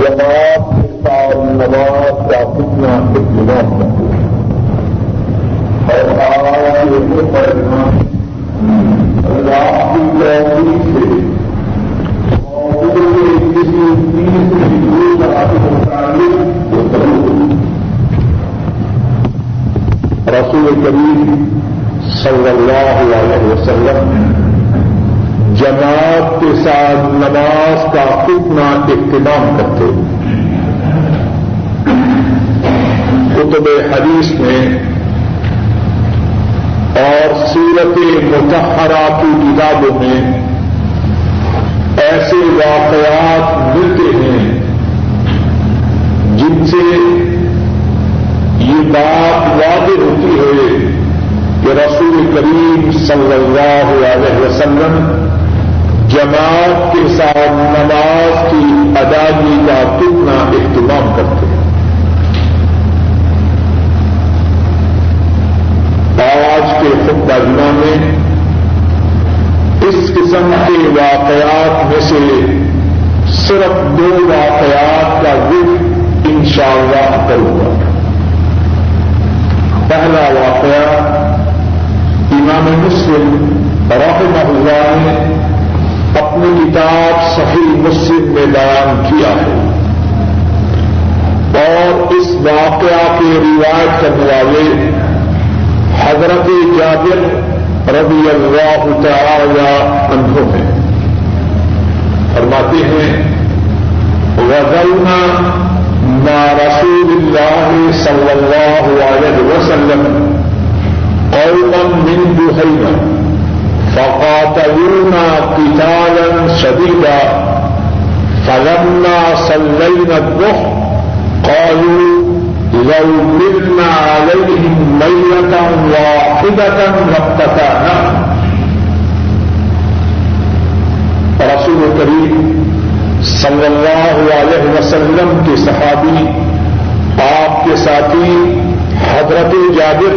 جماعت کے ساتھ نماز کا کتنا اطمینان اور آج یہ پیغام اللہ کی توفیق سے موضوع کسی تیسری روز آپ کے متعلق وہ ضرور رسول کریم صلی اللہ علیہ وسلم جماعت کے ساتھ نماز کا کتنا اہتمام کرتے کتب حدیث میں اور سیرت متحرہ کی کتابوں میں ایسے واقعات ملتے ہیں جن سے یہ بات واضح ہوتی ہے کہ رسول کریم صلی اللہ علیہ وسلم جماعت کے ساتھ نماز کی ادائیگی کا کتنا اہتمام کرتے ہیں۔ آج کے خود جمعہ میں اس قسم کے واقعات میں سے صرف دو واقعات کا ذکر ان شاء اللہ کروں گا پہلا واقعہ امام مسلم رحمہ اللہ نے اپنی کتاب صحیح مسلم میں بیان کیا ہے۔ اور اس واقعہ کے روایت کرنے والے حضرت جابر رضی اللہ تعالی عنہ ہیں۔ فرماتے ہیں وزلنا ما رسول اللہ صلی اللہ علیہ وسلم قوما من بحینا فقاتلونا قتالا شديدا. فلما صلينا الظهر قالوا لو ملنا عليهم ميلة واحدة لاقتتانا رسول کریم صلی اللہ علیہ وسلم کے صحابی، آپ کے ساتھی حضرت جابر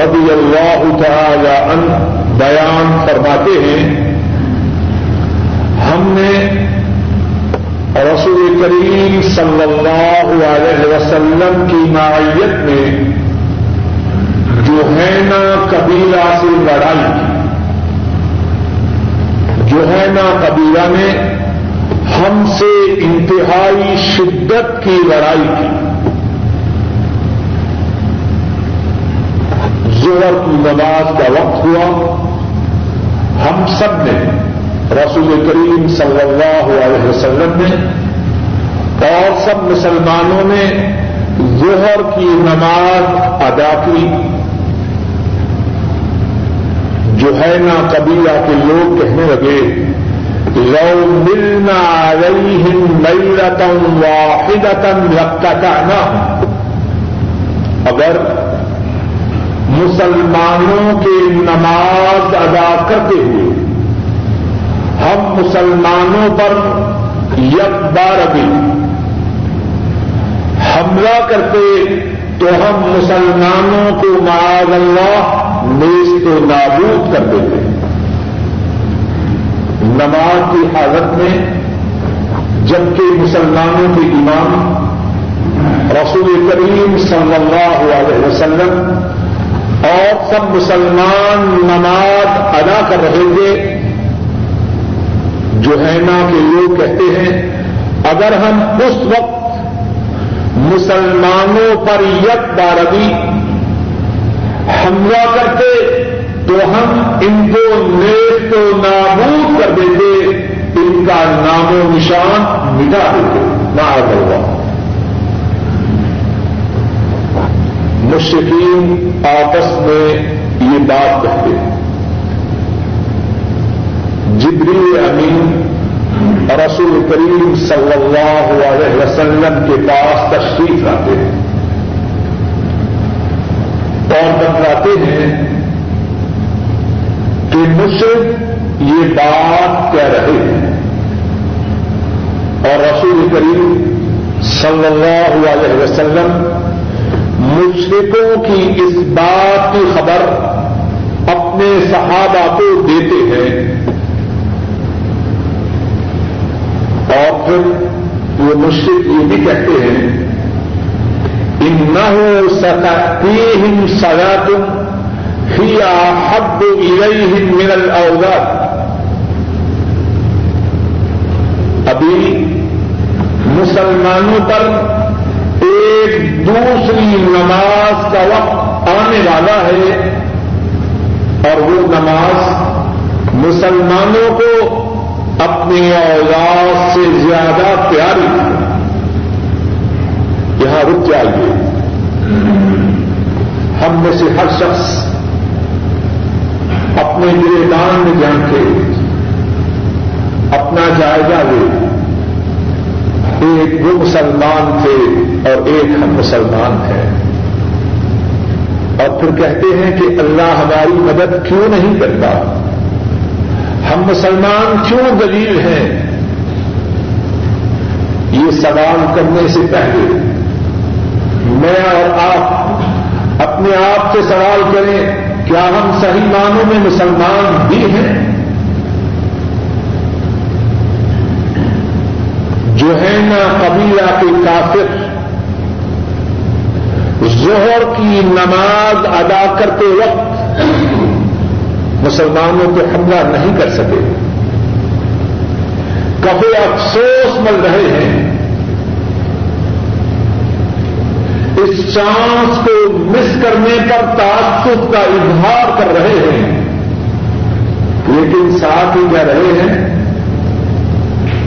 رضی اللہ تعالی عنہ بیان فرماتے ہیں، ہم نے رسول کریم صلی اللہ علیہ وسلم کی معیت میں جو ہے نا قبیلہ سے لڑائی کی۔ جو ہے نا قبیلہ نے ہم سے انتہائی شدت کی لڑائی کی۔ زور کی نماز کا وقت ہوا۔ ہم سب نے رسول کریم صلی اللہ علیہ وسلم نے اور سب مسلمانوں نے ظہر کی نماز ادا کی۔ جو ہے نا قبیلہ کے لوگ کہنے لگے، لو ملنا علیہم لیلتم واحدتم لقتنا اگر مسلمانوں کے نماز ادا کرتے ہوئے ہم مسلمانوں پر یک بار ابھی حملہ کرتے تو ہم مسلمانوں کو معاذ اللہ نیز تو نابود کر دیتے نماز کی حالت میں جبکہ مسلمانوں کے امام رسول کریم صلی اللہ علیہ وسلم اور سب مسلمان نماز ادا کر رہے تھے۔ جو ہے نا کہ لوگ کہتے ہیں، اگر ہم اس وقت مسلمانوں پر یک بارگی حملہ کرتے تو ہم ان کو نیک کو نابود کر دیتے، ان کا نام و نشان مٹا دیتے۔ نہ ہوا مشرقین آپس میں یہ بات کہتے ہیں۔ جبری امین رسول کریم صلی اللہ علیہ وسلم کے پاس تشریف لاتے ہیں۔ اور بتلاتے ہیں کہ مشرق یہ بات کہہ رہے ہیں۔ اور رسول کریم صلی اللہ علیہ وسلم مشرقوں کی اس بات کی خبر اپنے صحابہ کو دیتے ہیں اور پھر وہ مشرق یہ بھی کہتے ہیں انہوں سکتی سزا تم ہی حب الیہم من الاوزاد ابھی مسلمانوں پر ایک دوسری نماز کا وقت آنے والا ہے اور وہ نماز مسلمانوں کو اپنی اوزاد سے زیادہ پیاری یہاں رک جائیے۔ ہم میں سے ہر شخص اپنے گردان میں جان کے، اپنا جائزہ لے۔ ایک وہ مسلمان تھے اور ایک ہم مسلمان ہیں۔ اور پھر کہتے ہیں کہ اللہ ہماری مدد کیوں نہیں کرتا؟ ہم مسلمان کیوں دلیل ہیں؟ یہ سوال کرنے سے پہلے میں اور آپ اپنے آپ سے سوال کریں، کیا ہم صحیح معنوں میں مسلمان بھی ہیں جو ہے نا قبیلہ کے کافر زہر کی نماز ادا کرتے وقت مسلمانوں پہ حملہ نہیں کر سکے۔ کبھی افسوس مل رہے ہیں۔ اس چانس کو مس کرنے پر تعصب کا اظہار کر رہے ہیں۔ لیکن ساتھ ہی کہہ رہے ہیں۔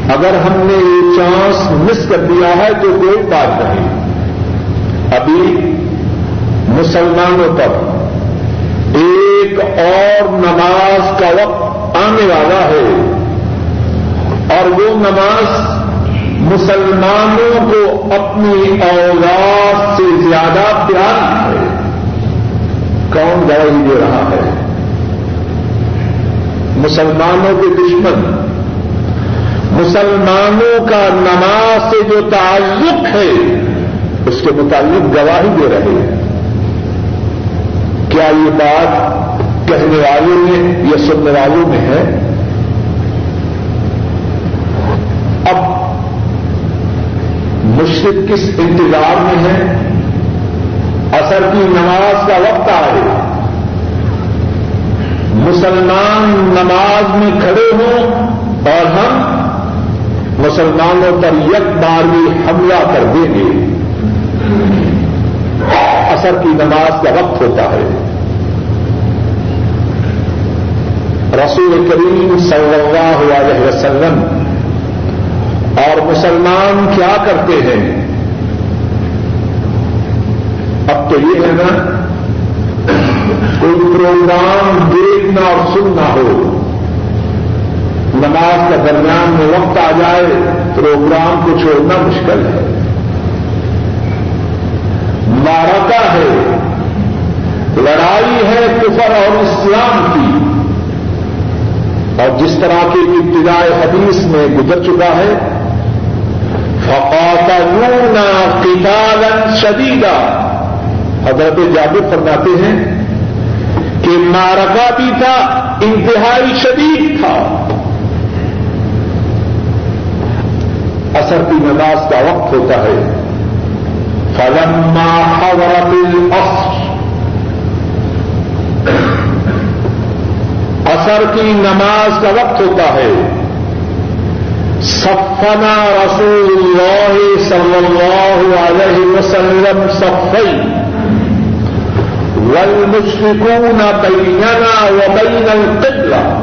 اگر ہم نے یہ چانس مس کر دیا ہے تو کوئی بات نہیں۔ ابھی مسلمانوں پر ایک اور نماز کا وقت آنے والا ہے اور وہ نماز مسلمانوں کو اپنی اولاد سے زیادہ پیار ہے۔ کون گواہی دے رہا ہے؟ مسلمانوں کے دشمن۔ مسلمانوں کا نماز سے جو تعلق ہے، اس کے متعلق گواہی دے رہے ہیں۔ کیا یہ بات کہنے والوں میں یا سننے والوں میں ہے؟ اب مشرق کس انتظار میں ہے؟ اثر کی نماز کا وقت آئے مسلمان نماز میں کھڑے ہوں اور ہم مسلمانوں پر یک بار بھی حملہ کر دیں گے۔ اثر کی نماز کا وقت ہوتا ہے۔ رسول کریم صلی اللہ علیہ وسلم اور مسلمان کیا کرتے ہیں؟ اب تو یہ ہے نا، کوئی پروگرام دیکھنا اور سننا ہو۔ نماز کا درمیان میں وقت آ جائے پروگرام کو چھوڑنا مشکل ہے۔ مارکا ہے، لڑائی ہے کفر اور اسلام کی۔ اور جس طرح کی ابتدائے حدیث میں گزر چکا ہے فقاتلون قتالا شدیدا حضرت جابر فرماتے ہیں کہ مارکا بھی تھا، انتہائی شدید تھا۔ اثر کی نماز کا وقت ہوتا ہے۔ فلما حضرت العصر اثر کی نماز کا وقت ہوتا ہے۔ سفنا رسول اللہ صلی اللہ علیہ وسلم صفی والمشركون بيننا وبين القبلة۔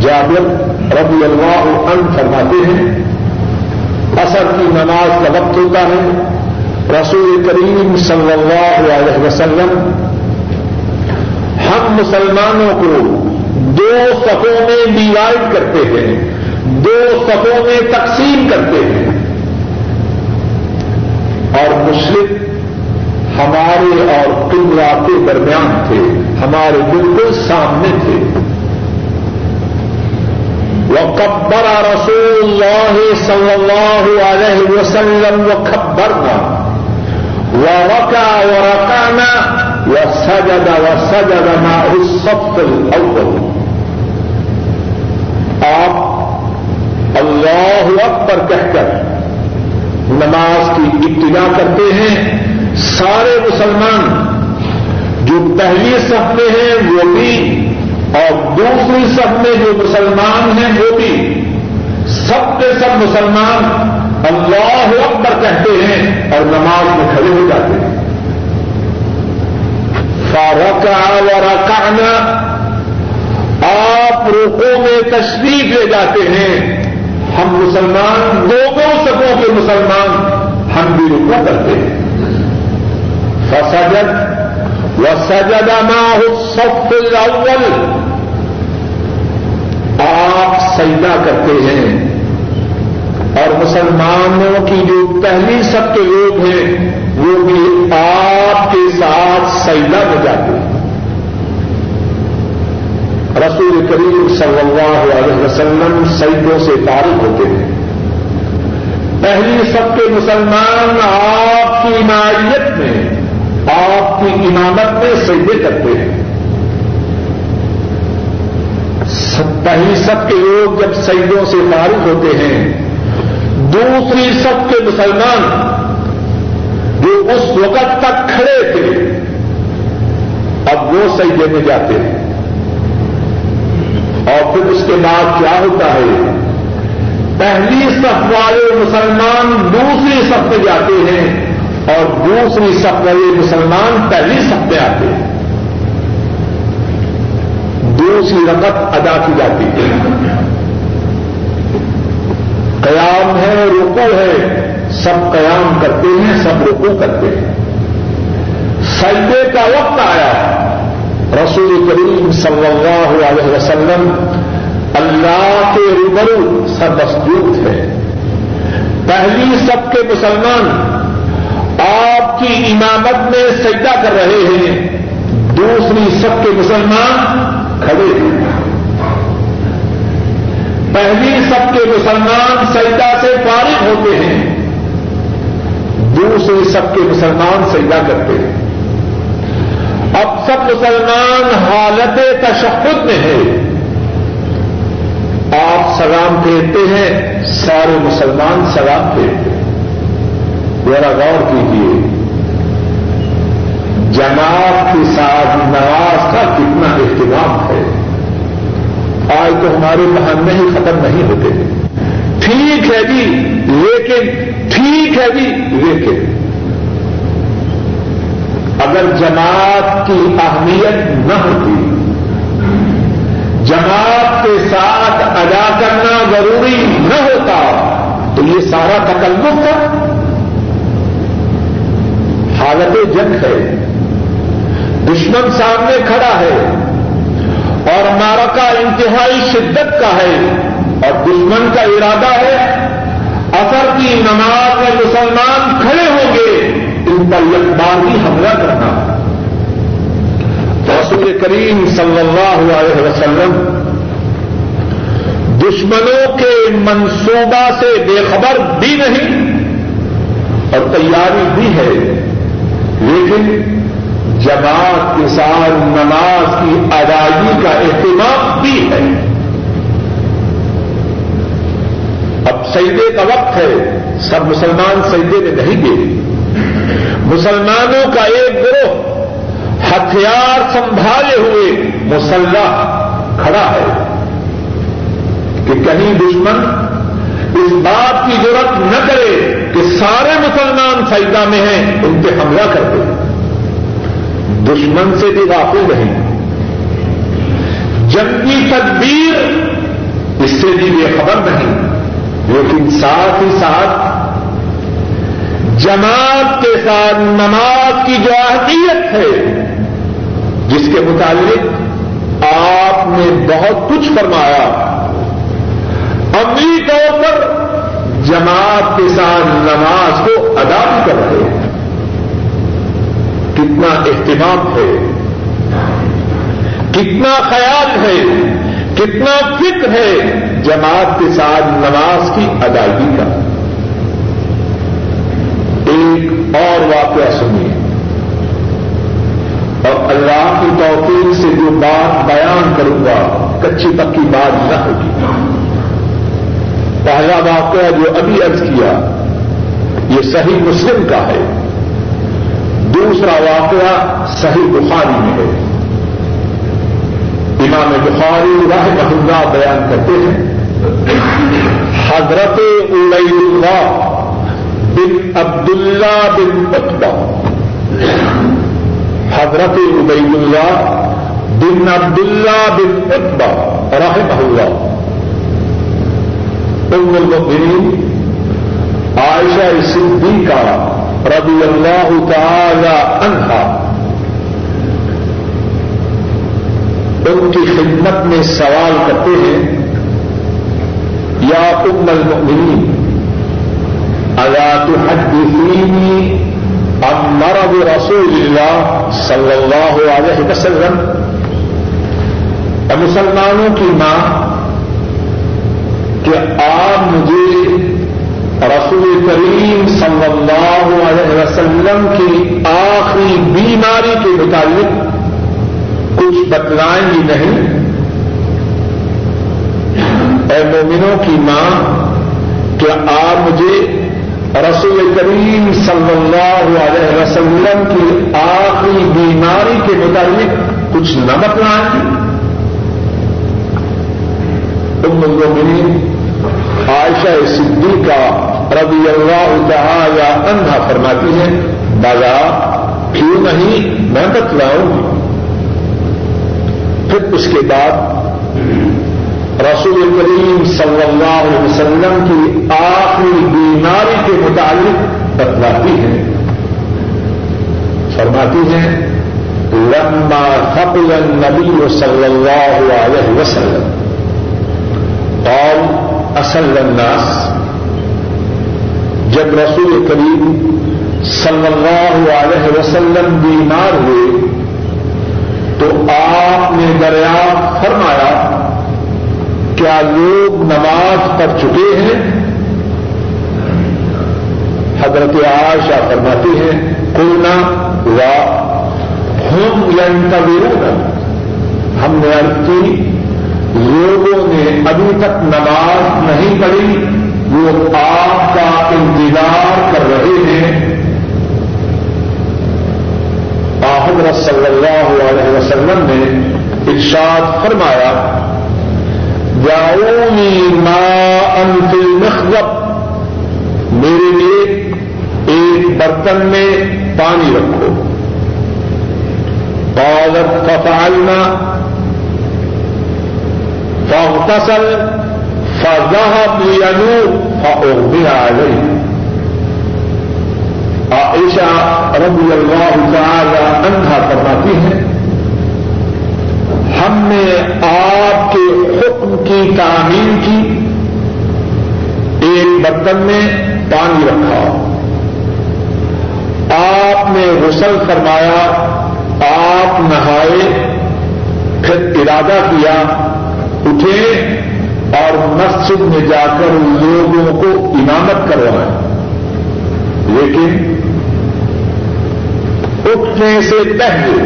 جابر رضی اللہ عنہ فرماتے ہیں، اثر کی نماز کا وقت ہوتا ہے، رسول کریم صلی اللہ علیہ وسلم ہم مسلمانوں کو دو صفوں میں ڈیوائڈ کرتے ہیں، دو صفوں میں تقسیم کرتے ہیں، اور مشرق ہمارے اور قبلہ کے درمیان تھے، ہمارے بالکل سامنے تھے وقبر رسول الله صلى الله عليه وسلم وكبرنا وركع وركعنا وسجد وسجد معه الصف الأول آپ اللہ اللہ اکبر کہہ کر نماز کی ابتدا کرتے ہیں۔ سارے مسلمان جو پہلی صف میں ہیں وہ بھی اور دوسری صف میں جو مسلمان ہیں وہ بھی سب کے سب مسلمان اللہ اکبر کہتے ہیں اور نماز میں کھڑے ہو جاتے ہیں۔ فارکا و رکانا آپ روکوں میں تشریف لے جاتے ہیں۔ ہم مسلمان دونوں سبوں کے مسلمان ہم بھی رکو کرتے ہیں۔ فسجد و سجد الصف الاول آپ سجدہ کرتے ہیں۔ اور مسلمانوں کی جو پہلی سب کے لوگ ہیں، وہ بھی آپ کے ساتھ سجدہ میں جاتے ہیں۔ رسول کریم صلی اللہ علیہ وسلم سیدوں سے فارغ ہوتے ہیں۔ پہلی سب کے مسلمان آپ کی عمایت میں، آپ کی امامت میں سجدے کرتے ہیں۔ پہلی سب کے لوگ جب سیدوں سے فارغ ہوتے ہیں، دوسری سب کے مسلمان جو اس وقت تک کھڑے تھے، اب وہ سجدے میں جاتے ہیں۔ اور پھر اس کے بعد کیا ہوتا ہے؟ پہلی صف والے مسلمان دوسری صف میں جاتے ہیں اور دوسری صف والے مسلمان پہلی صف میں آتے ہیں۔ دوسری رقط ادا کی جاتی ہے۔ قیام ہے رکو ہے، سب قیام کرتے ہیں، سب رکو کرتے ہیں۔ سجدے کا وقت آیا۔ رسول کریم صلی اللہ علیہ وسلم اللہ کے روبرو سب مسجود ہے پہلی سب کے مسلمان آپ کی امامت میں سجدہ کر رہے ہیں۔ دوسری سب کے مسلمان کھڑے ہیں۔ پہلی سب کے مسلمان سجدہ سے فارغ ہوتے ہیں۔ دوسری سب کے مسلمان سجدہ کرتے ہیں۔ اب سب مسلمان حالت تشخد میں ہے آپ سلام پھیرتے ہیں، سارے مسلمان سلام پھیرتے ہیں۔ ذرا غور کیجیے جماعت کے ساتھ نواز کا کتنا اہتمام ہے۔ آج تو ہمارے محلے ہی ختم نہیں ہوتے۔ ٹھیک ہے جی لیکن ٹھیک ہے جی لیکن۔ اگر جماعت کی اہمیت نہ ہوتی، جماعت کے ساتھ ادا کرنا ضروری نہ ہوتا، تو یہ سارا تکلف تھا۔ حالت جنگ ہے۔ دشمن سامنے کھڑا ہے اور مارکا انتہائی شدت کا ہے اور دشمن کا ارادہ ہے، اثر کی نماز میں مسلمان کھڑے ہوں گے، ان پر یکباری حملہ کرنا۔ رسول کریم صلی اللہ علیہ وسلم دشمنوں کے منصوبہ سے بے خبر بھی نہیں اور تیاری بھی ہے، لیکن جماعت کے ساتھ نماز کی ادائیگی کا اہتمام بھی ہے۔ اب سیدے کا وقت ہے، سب مسلمان سیدے میں نہیں گئے۔ مسلمانوں کا ایک گروہ ہتھیار سنبھالے ہوئے مسلح کھڑا ہے کہ کہیں دشمن اس بات کی ضرورت نہ کرے کہ سارے مسلمان سجدہ میں ہیں، ان پہ حملہ کر دے۔ دشمن سے بھی واقع نہیں جنگی تدبیر، اس سے بھی بے خبر نہیں۔ لیکن ساتھ ہی ساتھ جماعت کے ساتھ نماز کی جو اہمیت ہے، جس کے متعلق آپ نے بہت کچھ فرمایا۔ عملی طور پر جماعت کے ساتھ نماز کو ادا بھی کر رہے ہیں۔ کتنا اہتمام ہے، کتنا خیال ہے، کتنا فکر ہے جماعت کے ساتھ نماز کی ادائیگی کا۔ ایک اور واقعہ سنیے۔ اور اللہ کی توفیق سے جو بات بیان کروں گا، کچی پکی بات نہ ہوگی۔ پہلا واقعہ جو ابھی ارض کیا، یہ صحیح مسلم کا ہے۔ دوسرا واقعہ صحیح بخاری میں ہے۔ امام بخاری راہ اللہ بیان کرتے ہیں، حضرت عبید اللہ بن عبد اللہ بن اتبا حضرت عبید اللہ بن عبد اللہ بن اتبا راہ اللہ۔ ام المؤمنین، عائشہ صدیقہ رضی اللہ تعالی عنہا۔ ان کی خدمت میں سوال کرتے ہیں، یا ام المؤمنین، الا تحدثینی عن مرض رسول اللہ صلی اللہ علیہ وسلم۔ مسلمانوں کی ماں، کہ آپ مجھے رسول کریم صلی اللہ علیہ وسلم کی آخری بیماری کے متعلق کچھ بتلائیں گی نہیں؟ اے مومنوں کی ماں، کیا آپ مجھے رسول کریم صلی اللہ علیہ وسلم کی آخری بیماری کے متعلق کچھ نہ بتلائیں تم المؤمنین، عائشہ صدیقہ رضی اللہ تعالی عنہ فرماتی ہیں بازا کیوں نہیں؟ میں بتلاؤں گی۔ پھر اس کے بعد رسول کریم صلی اللہ علیہ وسلم کی آخری بیماری کے متعلق بتلاتی ہیں فرماتی ہیں لما فقل النبی صلی اللہ علیہ وسلم اور اصل الناس جب رسول کریم صلی اللہ علیہ وسلم بیمار ہوئے تو آپ نے دریافت فرمایا، کیا لوگ نماز پڑھ چکے ہیں؟ حضرت عائشہ فرماتی ہیں کونا وا، ہم ینتظرون۔ ہم نے عرض کی، لوگوں نے ابھی تک نماز نہیں پڑھی۔ وہ آپ کا انتظار کر رہے ہیں۔ حضرت صلی اللہ علیہ وسلم نے ارشاد فرمایا جاؤنی ما انفل مخلب میرے لیے ایک برتن میں پانی رکھو۔ قالت ففعلنا۔ فاغتسل فذهب لينوب فأغمي عليه عائشہ رضی اللہ تعالی عنہا فرماتی ہیں، ہم نے آپ کے حکم کی تعمیر کی، ایک برتن میں پانی رکھا۔ آپ نے غسل فرمایا، آپ نہائے، پھر ارادہ کیا، اٹھے اور مسجد میں جا کر لوگوں کو امامت کروائیں لیکن اٹھنے سے پہلے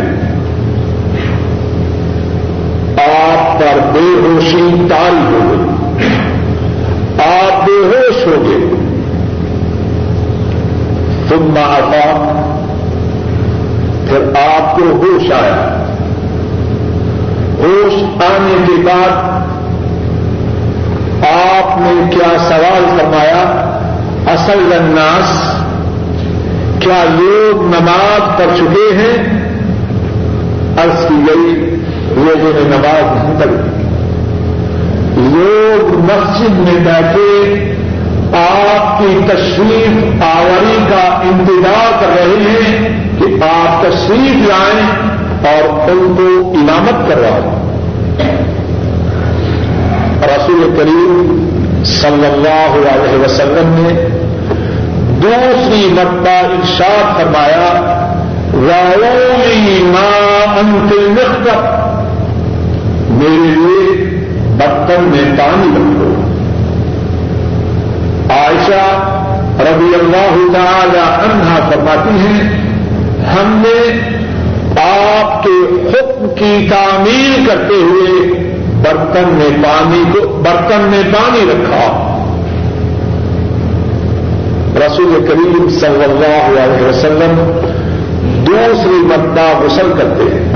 آپ پر بے ہوشی تاری ہو گئی آپ بے ہوش ہو گئے تم نہ پھر آپ کو ہوش آیا۔ ہوش آنے کے بعد آپ نے کیا سوال فرمایا؟ اصل الناس، کیا لوگ نماز پڑھ چکے ہیں؟ عرض کی گئی لوگوں نے نماز نہیں پڑھی لوگ مسجد میں بیٹھے آپ کی تشریف آوری کا انتظار کر رہے ہیں کہ آپ تشریف لائیں اور ان کو امامت کرواؤ رسول کریم صلی اللہ علیہ وسلم نے دوسری مرتبہ ارشاد فرمایا راؤلی ماں انتل مخت میرے لیے برتن میں پانی رکھو۔ عائشہ رضی اللہ تعالی عنہا فرماتی ہیں، ہم نے آپ کے حکم کی تعمیر کرتے ہوئے برتن میں پانی کو برتن میں پانی رکھا۔ رسول کریم صلی اللہ علیہ وسلم دوسری مرتبہ غسل کرتے ہیں۔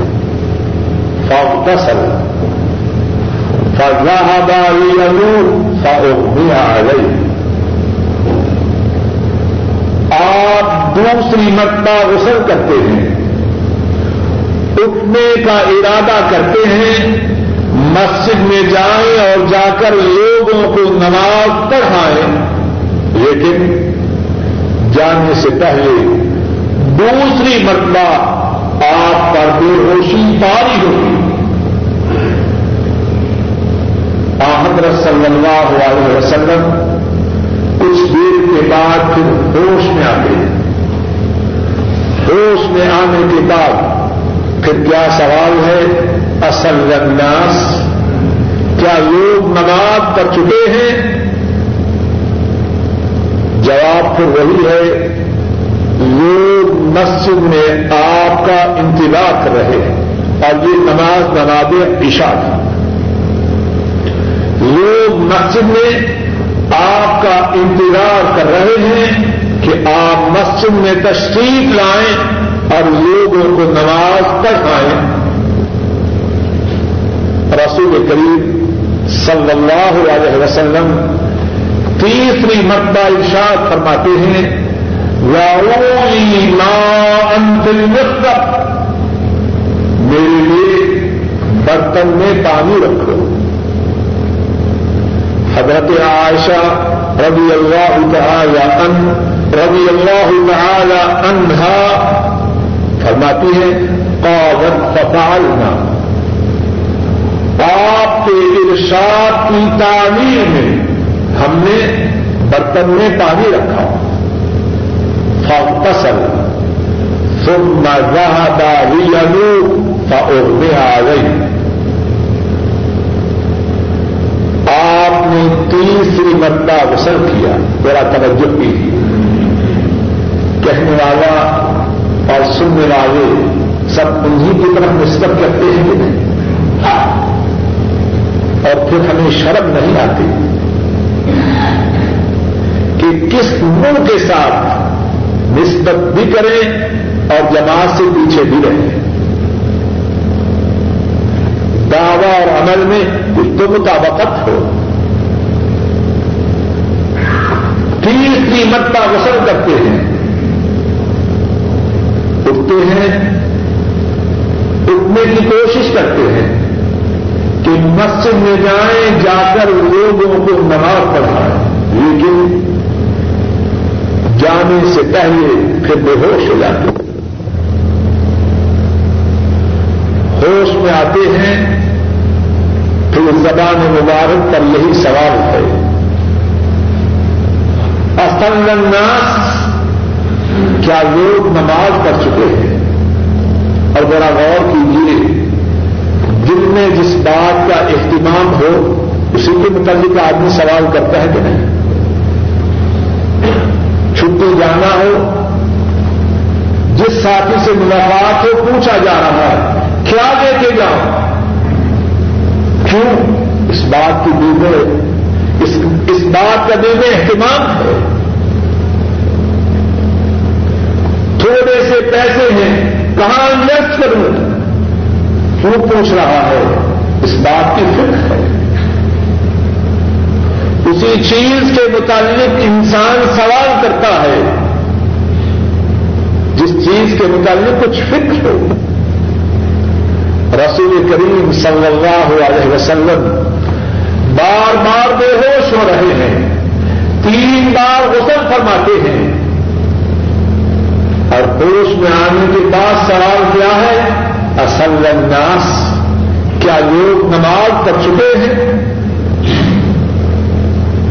فاغتسل۔ فذهب النور فاغمي عليه۔ آپ دوسری مرتبہ غسل کرتے ہیں۔ اٹھنے کا ارادہ کرتے ہیں۔ مسجد میں جائیں اور جا کر لوگوں کو نماز پڑھائیں، لیکن جانے سے پہلے دوسری مرتبہ آپ پر بے ہوشی پاری ہوگی۔ حضرت صلی اللہ علیہ وسلم کچھ دیر کے بعد پھر ہوش میں آتے ہیں ہوش میں آنے کے بعد پھر کیا سوال ہے؟ اصل الناس کیا لوگ نماز کر چکے ہیں؟ جواب پھر وہی ہے، لوگ مسجد میں آپ کا انتظار کر رہے ہیں۔ اور یہ نماز نماز عشاء تھی لوگ مسجد میں آپ کا انتظار کر رہے ہیں کہ آپ مسجد میں تشریف لائیں اور لوگوں کو نماز پڑھائیں۔ رسول کریم صلی اللہ علیہ وسلم تیسری مرتبہ ارشاد فرماتے ہیں میرے لیے برتن میں پانی رکھو۔ حضرت عائشہ رضی اللہ تعالی ان رضی اللہ تعالی انہا فرماتی ہے قابت ففعلنا۔ آپ کے ارشاد کی تعلیم میں ہم نے برتن میں پانی رکھا۔ فاغتسل، ثم ذهب لينوب فأغمي عليه۔ نے تیسری مرتبہ غسل کیا۔ میرا توجہ کی کہنے والا اور سننے والے سب انہیں کی طرف نسبت کرتے ہیں کہ نہیں؟ اور پھر ہمیں شرم نہیں آتی کہ کس منہ کے ساتھ نسبت بھی کریں اور جماعت سے پیچھے بھی رہیں۔ دعوی اور عمل میں کچھ تو مطابقت ہو۔ تیسری مرتبہ غسل کرتے ہیں۔ اٹھتے ہیں، اٹھنے کی کوشش کرتے ہیں۔ کہ مسجد میں جائیں، جا کر لوگوں کو نماز پڑھائیں۔ لیکن جانے سے پہلے پھر بے ہوش ہو جاتے ہوش میں آتے ہیں، پھر زبان مبارک پر یہی سوال ہے۔ اصل الناس کیا لوگ نماز پڑھ چکے ہیں؟ اور ذرا غور کیجیے دل میں جس بات کا اہتمام ہو، اسی کے متعلق آدمی سوال کرتا ہے کہ نہیں؟ چھٹی جانا ہو، جس ساتھی سے ملاقات ہو، پوچھا جا رہا ہے، کیا لے کے جاؤ؟ کیوں؟ اس بات کی دل اس اس بات کا دل میں اہتمام ہے۔ تھوڑے سے پیسے ہیں، کہاں انویسٹ کروں؟ کیوں پوچھ رہا ہے، اس بات کی فکر ہے۔ اسی چیز کے متعلق انسان سوال کرتا ہے، جس چیز کے متعلق کچھ فکر ہو۔ رسول کریم صلی اللہ علیہ وسلم بار بار بے ہوش ہو رہے ہیں، تین بار غسل فرماتے ہیں۔ اور ہوش میں آنے کے بعد سوال کیا ہے؟ اصل الناس کیا لوگ نماز پڑھ چکے ہیں؟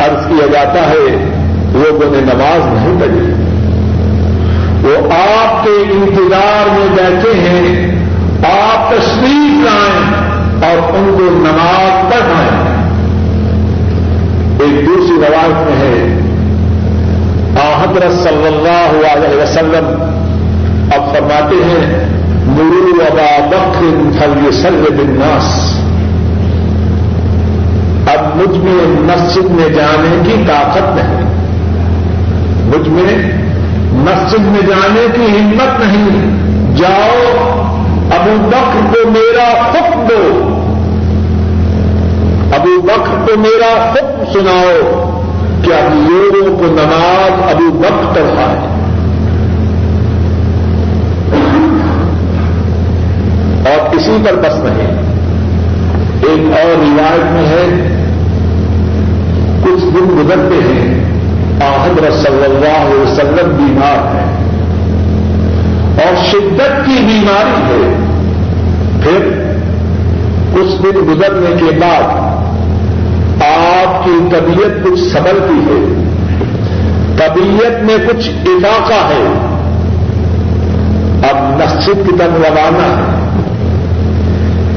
عرض کیا جاتا ہے، لوگوں نے نماز نہیں پڑھی۔ وہ آپ کے انتظار میں بیٹھے ہیں، آپ تشریف لائیں اور ان کو نماز پڑھائیں۔ ایک دوسری روایت میں ہے حضرت صلی اللہ علیہ وسلم اب فرماتے ہیں مرو ابا بکر فل سل بناس اب مجھ میں مسجد میں جانے کی طاقت نہیں۔ مجھ تمہیں مسجد میں جانے کی ہمت نہیں۔ جاؤ، ابو بکر کو میرا حکم دو۔ ابو بکر کو میرا حکم سناؤ۔ کہ اب لوگوں کو نماز ابو بکر پڑھائے اور اسی پر بس نہیں۔ ایک اور روایت میں ہے، کچھ دن گزرتے ہیں حضرت صلی اللہ علیہ وسلم بیمار ہے اور شدت کی بیماری ہے۔ پھر کچھ دن گزرنے کے بعد آپ کی طبیعت کچھ سبلتی ہے۔ طبیعت میں کچھ علاقہ ہے۔ اب مسجد کی طرف روانہ ہے۔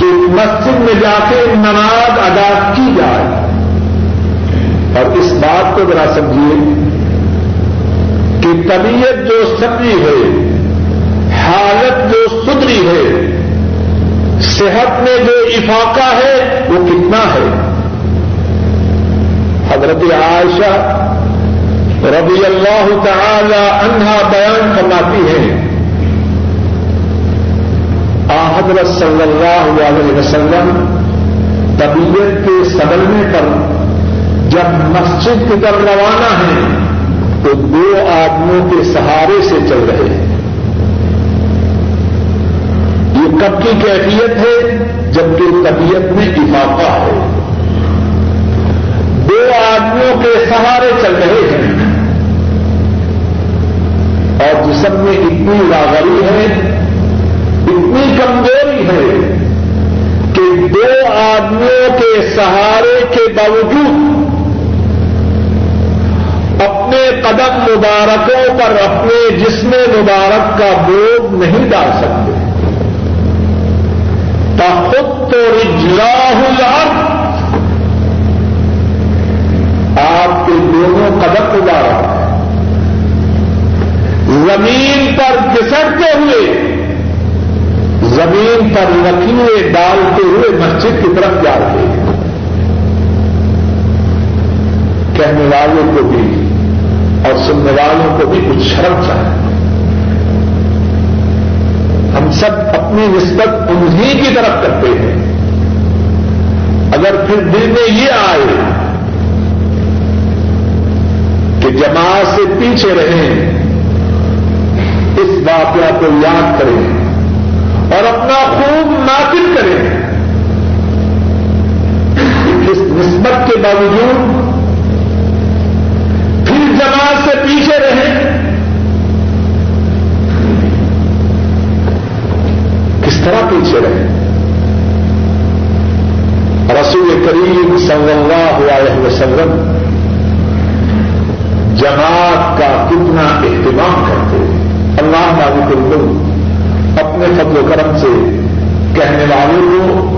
کہ مسجد میں جا کے نماز ادا کی جائے۔ اور اس بات کو ذرا سمجھیے کہ طبیعت جو سبری ہے، حالت جو سدری ہے، صحت میں جو افاقہ ہے، وہ کتنا ہے؟ حضرت عائشہ ربی اللہ تعالی انہا بیان فرماتی ہے حضرت صلی اللہ علیہ وسلم طبیعت کے سبلنے پر جب مسجد کی طرف روانہ ہیں تو دو آدمیوں کے سہارے سے چل رہے ہیں۔ یہ کب کی کیفیت ہے؟ جبکہ طبیعت میں افاقہ ہے۔ دو آدمیوں کے سہارے چل رہے ہیں۔ اور جسم میں اتنی لاغری ہے اتنی کمزوری ہے کہ دو آدمیوں کے سہارے کے باوجود اپنے قدم مبارکوں پر اپنے جسم مبارک کا بوجھ نہیں ڈال سکتے۔ خود تو رجلا آپ کے دونوں قدم مبارک۔ زمین پر گسٹتے ہوئے زمین پر لکیلے ڈالتے ہوئے مسجد کی طرف جاتے کہنے والوں کو بھی اور سننے والوں کو بھی کچھ شرم چاہیے۔ ہم سب اپنی نسبت انہیں کی طرف کرتے ہیں۔ اگر پھر دل میں یہ آئے کہ جماعت سے پیچھے رہیں، اس واقعہ کو یاد کریں۔ اور اپنا خوب ناقل کریں۔ اس نسبت کے باوجود پھر جماعت سے پیچھے رہیں۔ کس طرح پیچھے رہیں؟ رسول کریم صلی اللہ علیہ وسلم جماعت کا کتنا اہتمام کرتے اللہ مالک الدم اپنے فضل و کرم سے کہنے والوں کو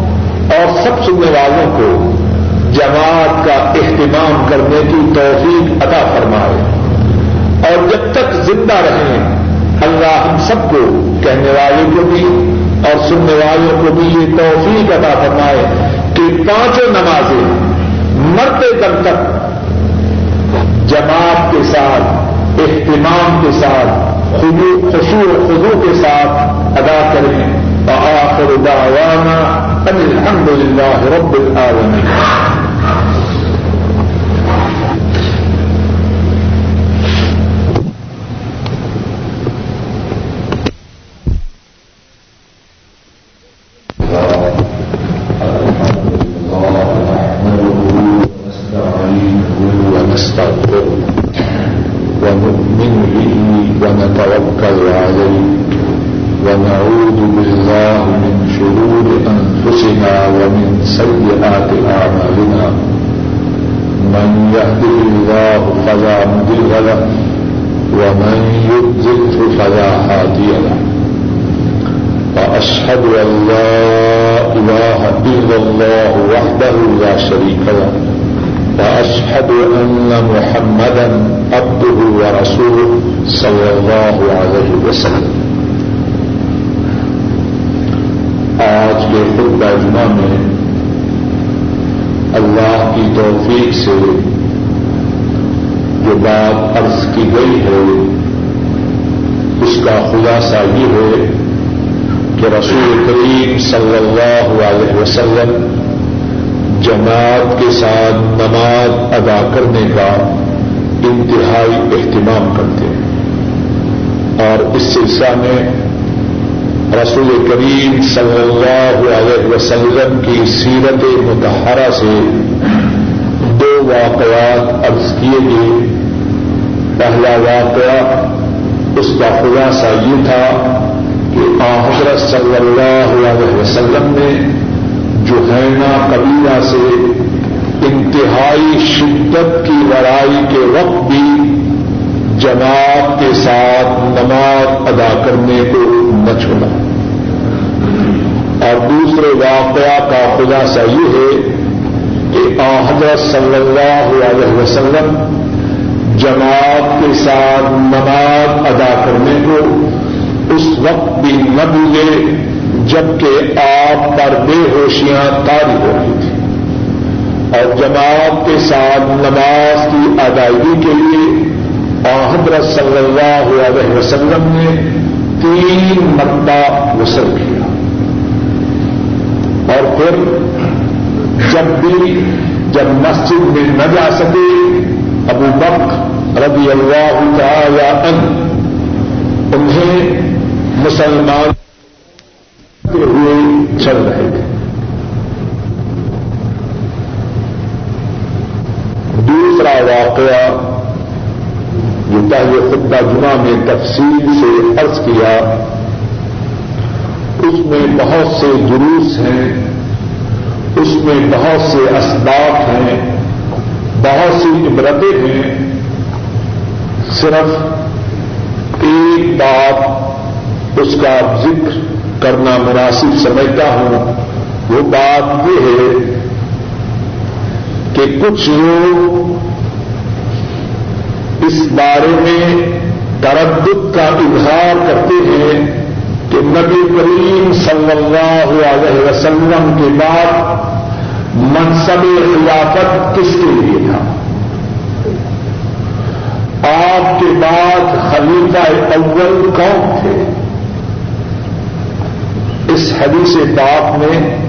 اور سب سننے والوں کو جماعت کا اہتمام کرنے کی توفیق عطا فرمائے۔ اور جب تک زندہ رہیں، اللہ ہم سب کو کہنے والوں کو بھی اور سننے والوں کو بھی یہ توفیق عطا فرمائے کہ پانچوں نمازیں مرتے دم تک جماعت کے ساتھ، اہتمام کے ساتھ خوشو و خزو کے ساتھ ادا کریں۔ وآخر دعوانا ان الحمد للہ رب العالمین۔ کرنے کا انتہائی اہتمام کرتے ہیں۔ اور اس سلسلہ میں رسول کریم صلی اللہ علیہ وسلم کی سیرت متحرہ سے دو واقعات عرض کیے گئے۔ پہلا واقعہ اس کا خلاصہ یہ تھا کہ حضرت صلی اللہ علیہ وسلم نے جو ہے قبیلہ سے انتہائی شدت کی لڑائی کے وقت بھی جماعت کے ساتھ نماز ادا کرنے کو نہ چھوڑا۔ اور دوسرے واقعہ کا خلاصہ یہ ہے کہ حضرت صلی اللہ علیہ وسلم جماعت کے ساتھ نماز ادا کرنے کو اس وقت بھی نہ بھولے جبکہ آپ پر بے ہوشیاں تاری ہو رہی تھی اور جماعت کے ساتھ نماز کی ادائیگی کے لیے حضرت صلی اللہ علیہ وسلم نے تین مرتبہ وصل کیا۔ اور پھر جب بھی جب مسجد میں نہ جا سکے، ابو بک رضی اللہ تعالی ان انہیں مسلمان ہوئے چل رہے تھے۔ دوسرا واقعہ جو پہلے خطہ جمعہ میں تفصیل سے عرض کیا، اس میں بہت سے جلوس ہیں، اس میں بہت سے اسباب ہیں، بہت سی عبرتیں ہیں، صرف ایک بات اس کا ذکر کرنا مناسب سمجھتا ہوں، وہ بات یہ ہے کہ کچھ لوگ اس بارے میں تردد کا اظہار کرتے ہیں کہ نبی کریم صلی اللہ علیہ وسلم کے بعد منصب خلافت کس کے لیے تھا؟ آپ کے بعد خلیفہ اول کون تھے؟ اس حدیث پاک میں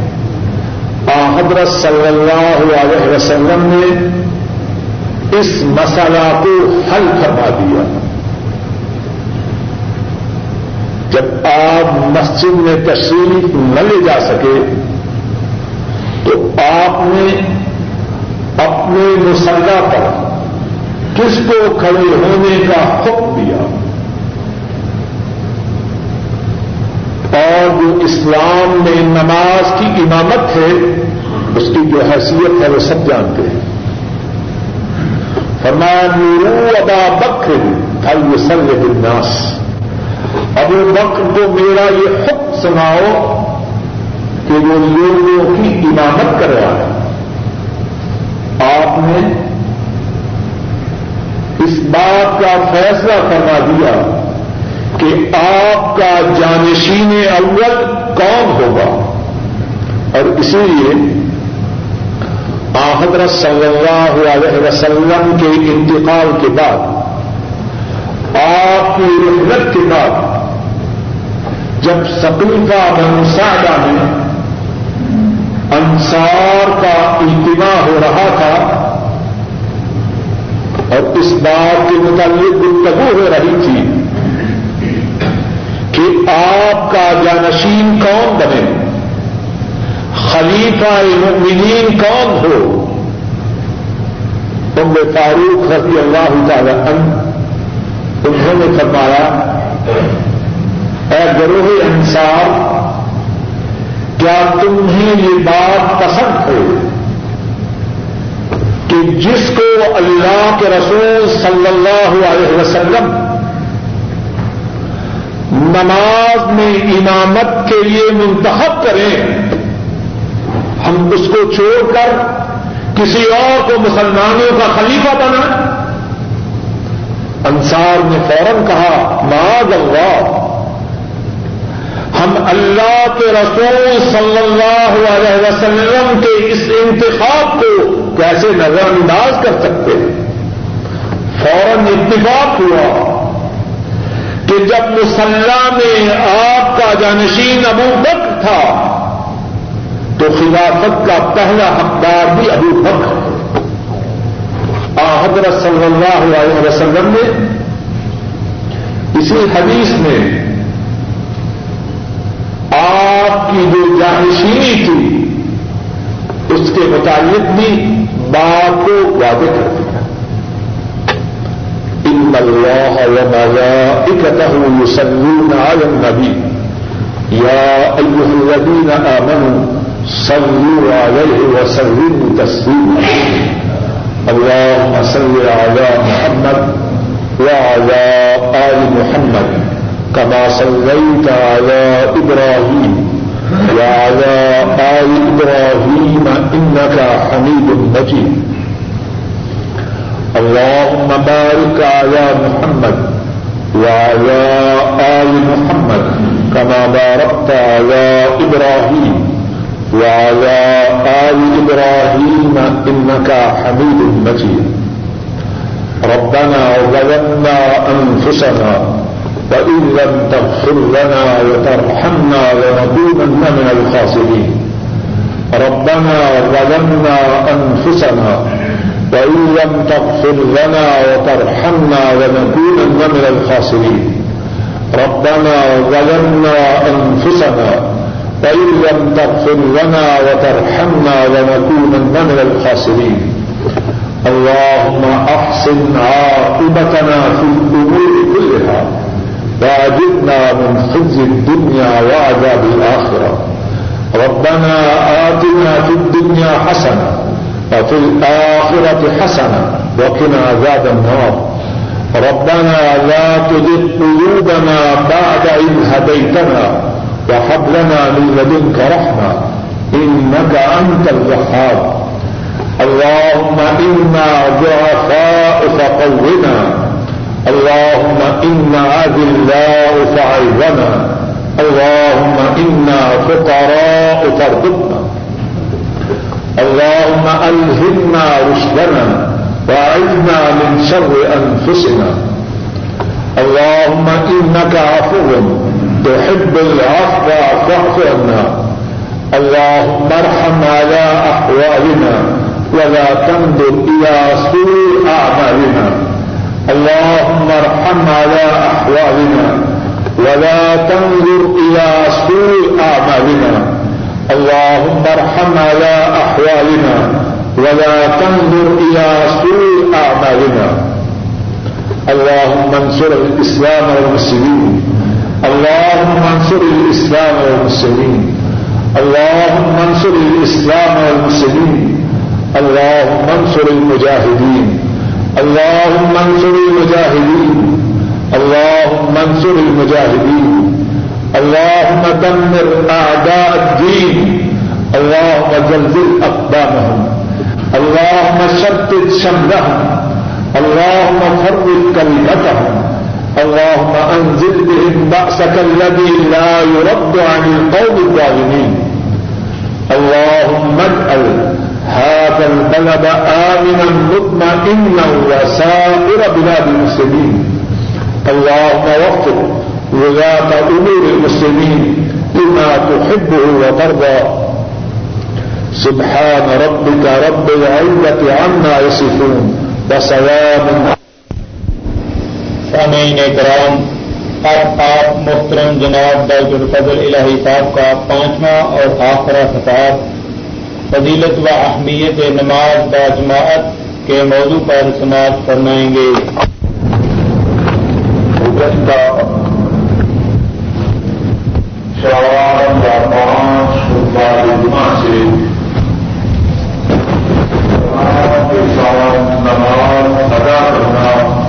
حضرت صلی اللہ علیہ وسلم نے اس مسئلہ کو حل کروا دیا۔ جب آپ مسجد میں تشریف نہ لے جا سکے، تو آپ نے اپنے مسلح پر کس کو کھڑے ہونے کا حکم دیا۔ اور جو اسلام میں نماز کی امامت ہے، اس کی جو حیثیت ہے، وہ سب جانتے ہیں۔ فرمایا، نورو ابا بکر تھا یہ سر الناس ابو بکر کو میرا یہ حکم سناؤ کہ وہ لوگوں کی امامت کر رہا ہے۔ آپ نے اس بات کا فیصلہ کروا دیا کہ آپ کا جانشین اول کون ہوگا۔ اور اسی لیے حضرت صلی اللہ علیہ وسلم کے انتقال کے بعد، آپ کی رحمت کے بعد، جب سقیفہ بن سعدہ میں انصار کا اجتماع ہو رہا تھا، اور اس بات کے متعلق گفتگو ہو رہی تھی کہ آپ کا جانشین کون بنے؟ خلیفہ المؤمنین کون ہو؟ تم فاروق رضی اللہ تعالی عنہ۔ انہوں نے فرمایا، اے گروہ انصار، کیا تمہیں یہ بات پسند ہے کہ جس کو اللہ کے رسول صلی اللہ علیہ وسلم نماز میں امامت کے لیے منتخب کریں ہم اس کو چھوڑ کر کسی اور کو مسلمانوں کا خلیفہ بنا۔ انصار نے فوراً کہا، معاذ اللہ۔ ہم اللہ کے رسول صلی اللہ علیہ وسلم کے اس انتخاب کو کیسے نظر انداز کر سکتے ہیں؟ فوراً اتفاق ہوا کہ جب مسلح میں آپ کا جانشین ابو بکر تھا تو خلافت کا پہلا حقدار بھی ابو بکر حضرت صلی اللہ علیہ وسلم نے اسی حدیث میں آپ کی جو جانشینی تھی، اس کے متعلق بھی بات کو واضح کر دیا ان اللہ وملائکته يصلون على النبي يا ايها الذين امنوا صلوا عليه وسلموا تسليما. اللهم صل على محمد وعلى آل محمد كما صليت على إبراهيم وعلى آل إبراهيم إنك حميد مجيد. اللهم بارك على محمد وعلى آل محمد كما باركت على إبراهيم وعلى آل إبراهيم إنك حميد مجيد. ربنا ظلمنا أنفسنا وإن لم تغفر لنا وترحمنا لنكونن من الخاسرين. ربنا ظلمنا أنفسنا وإن لم تغفر لنا وترحمنا لنكونن من الخاسرين. ربنا ظلمنا أنفسنا وإن لم تغفر لنا وترحمنا لنكونن من الخاسرين. اللهم أحسن عاقبتنا في الأمور كلها واجبنا من خزي الدنيا وعذاب الآخرة. ربنا آتنا في الدنيا حسنة وفي الآخرة حسنة وقنا عذاب النار. ربنا لا تزغ قلوبنا بعد إذ هديتنا وهب لنا من لدنك رحمة، إنك أنت الوهاب. اللهم إنا ضعفاء فقونا اللهم إنا أذلاء فعظنا اللهم إنا فقراء فارزقنا اللهم ألهمنا رشدنا وأعذنا من شر أنفسنا. اللهم إنك عفو تحب العفو فاعف عنا. اللهم ارحم على أحوالنا ولا تنظر إلى سوء أعمالنا. اللهم ارحم على أحوالنا ولا تنظر إلى سوء أعمالنا. اللهم ارحم على أحوالنا ولا تنظر إلى سوء أعمالنا. اللهم انصر الإسلام والمسلمين. اللهم انصر الإسلام والمسلمين. اللهم انصر الإسلام والمسلمين. اللهم انصر المجاهدين. اللهم انصر المجاهدين. اللهم انصر المجاهدين. اللهم دمر أعداء الدين. اللهم زلزل أقدامهم اللهم شتت شملهم. اللهم فرق كلمتهم اللهم أنزل بهم بأسك الذي لا يرد عن القوم الظالمين. اللهم اجعل هذا البلد آمنا مطمئنا وسائر بلاد المسلمين. اللهم وفق ولاة أمور المسلمين لما تحبه وترضى. سبحان ربك رب العزة عما يصفون وسلام سامعین کرام اب آپ محترم جناب ڈاکٹر فضل الہی صاحب کا پانچواں اور آخرا خطاب، فضیلت و اہمیت نماز با جماعت کے موضوع پر سماعت فرمائیں گے۔ نماز ادا کرنا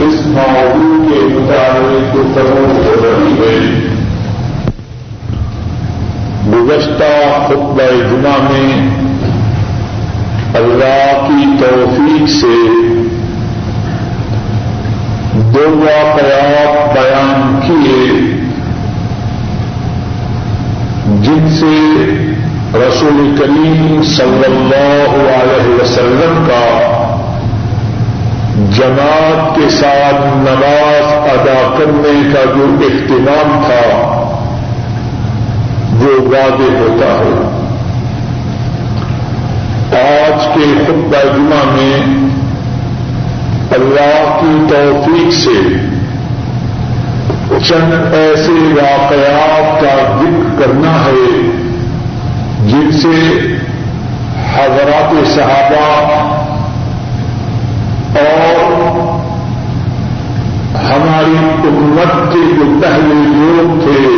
اس موضوع کے مطابق گفتگو ہو رہی ہے گزشتہ خطبہ جمعہ میں اللہ کی توفیق سے دو واقعات بیان کیے، جن سے رسول کریم صلی اللہ علیہ وسلم کا جماعت کے ساتھ نماز ادا کرنے کا جو اہتمام تھا، وہ واضح ہوتا ہے۔ آج کے خطبہ جمعہ میں اللہ کی توفیق سے چند ایسے واقعات کا ذکر کرنا ہے، جن سے حضرات صحابہ اور ہماری امت کے جو پہلے لوگ تھے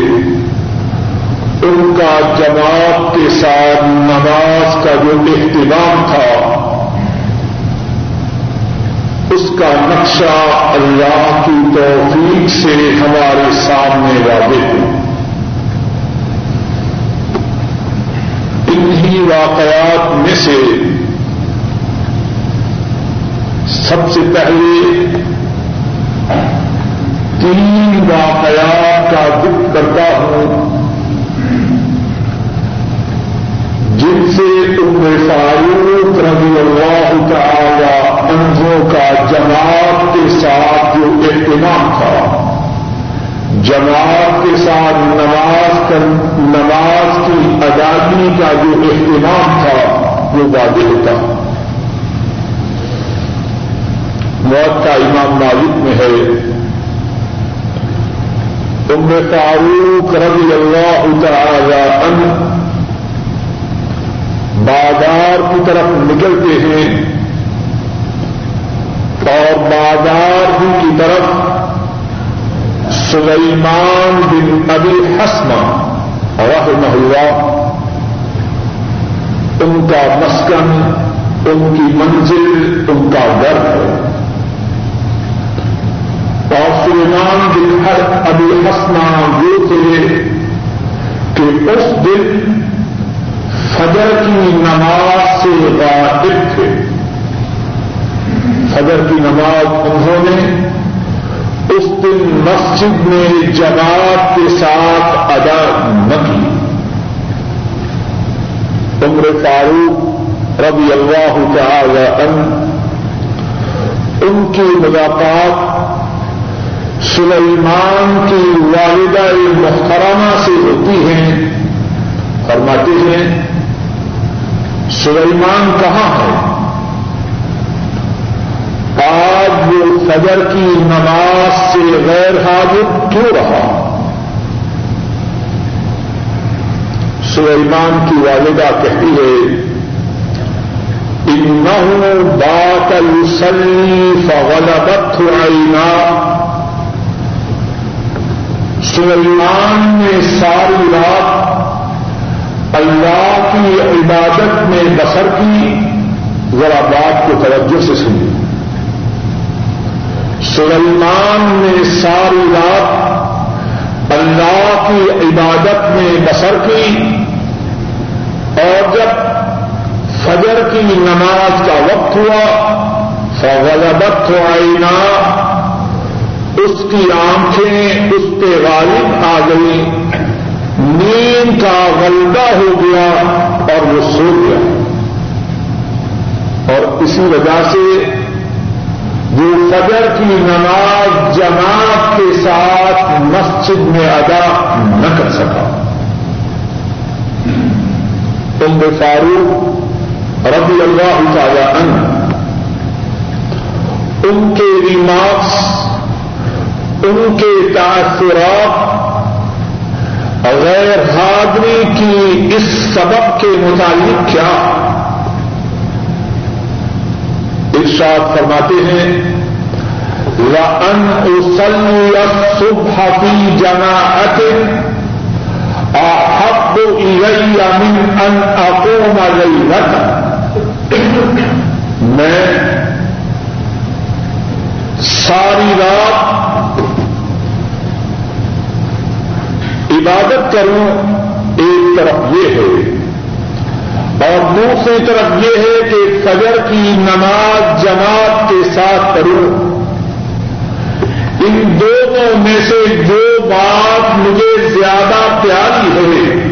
ان کا جواب کے ساتھ نماز کا جو اہتمام تھا، اس کا نقشہ اللہ کی توفیق سے ہمارے سامنے واضح ہو انہی واقعات میں سے سب سے پہلے تین واقعات کا دکھ کرتا ہوں۔ جن سے تم فاروق رضی اللہ تعالی انہوں کا جماعت کے ساتھ جو اہتمام تھا، جماعت کے ساتھ نماز نماز کی ادائیگی کا جو اہتمام تھا، وہ واضح ہوتا۔ موت کا امام مالک میں ہے۔ ام فاروق رضی اللہ تعالی عنہ بازار کی طرف نکلتے ہیں اور بازار ہی کی طرف سلیمان بن ابی حسمہ رحمہ اللہ، ان کا مسکن، ان کی منزل، ان کا گھر ہے۔ اور سلیمان بن ہر ابھی ہسنا یہ تھے کہ اس دن فجر کی نماز سے غائب تھے۔ فجر کی نماز انہوں نے اس دن مسجد میں جماعت کے ساتھ ادا نہ کی۔ عمر فاروق ربی اللہ تعالی ان کی ملاقات سلیمان کی والدہ محترمہ سے ہوتی ہیں فرماتے ہیں سلیمان کہاں ہے؟ آج وہ فجر کی نماز سے غیر حاضر کیوں رہا؟ سلیمان کی والدہ کہتی ہے انہوں بات السلی فغلبت عینا. سلیمان نے ساری رات اللہ کی عبادت میں بسر کی، ذرا بات کو توجہ سے سنی سلیمان نے ساری رات اللہ کی عبادت میں بسر کی اور جب فجر کی نماز کا وقت ہوا فغلبت آئینہ، اس کی آنکھیں اس پہ غالب آ گئی نیند کا غلبہ ہو گیا اور وہ سو گیا۔ اور اسی وجہ سے وہ فجر کی نماز جماعت کے ساتھ مسجد میں ادا نہ کر سکا۔ تم فاروق رضی اللہ تعالی عنہ، ان کے ریمارکس ان کے تاثرات غیر حاضری کی اس سبب کے متعلق کیا؟ ارشاد فرماتے ہیں لن صبح کی جماعت احب الی من ان اقوم لیلت میں ساری رات عبادت کروں ایک طرف یہ ہے اور دوسری طرف یہ ہے کہ فجر کی نماز جماعت کے ساتھ کروں ان دونوں میں سے جو بات مجھے زیادہ پیاری ہے،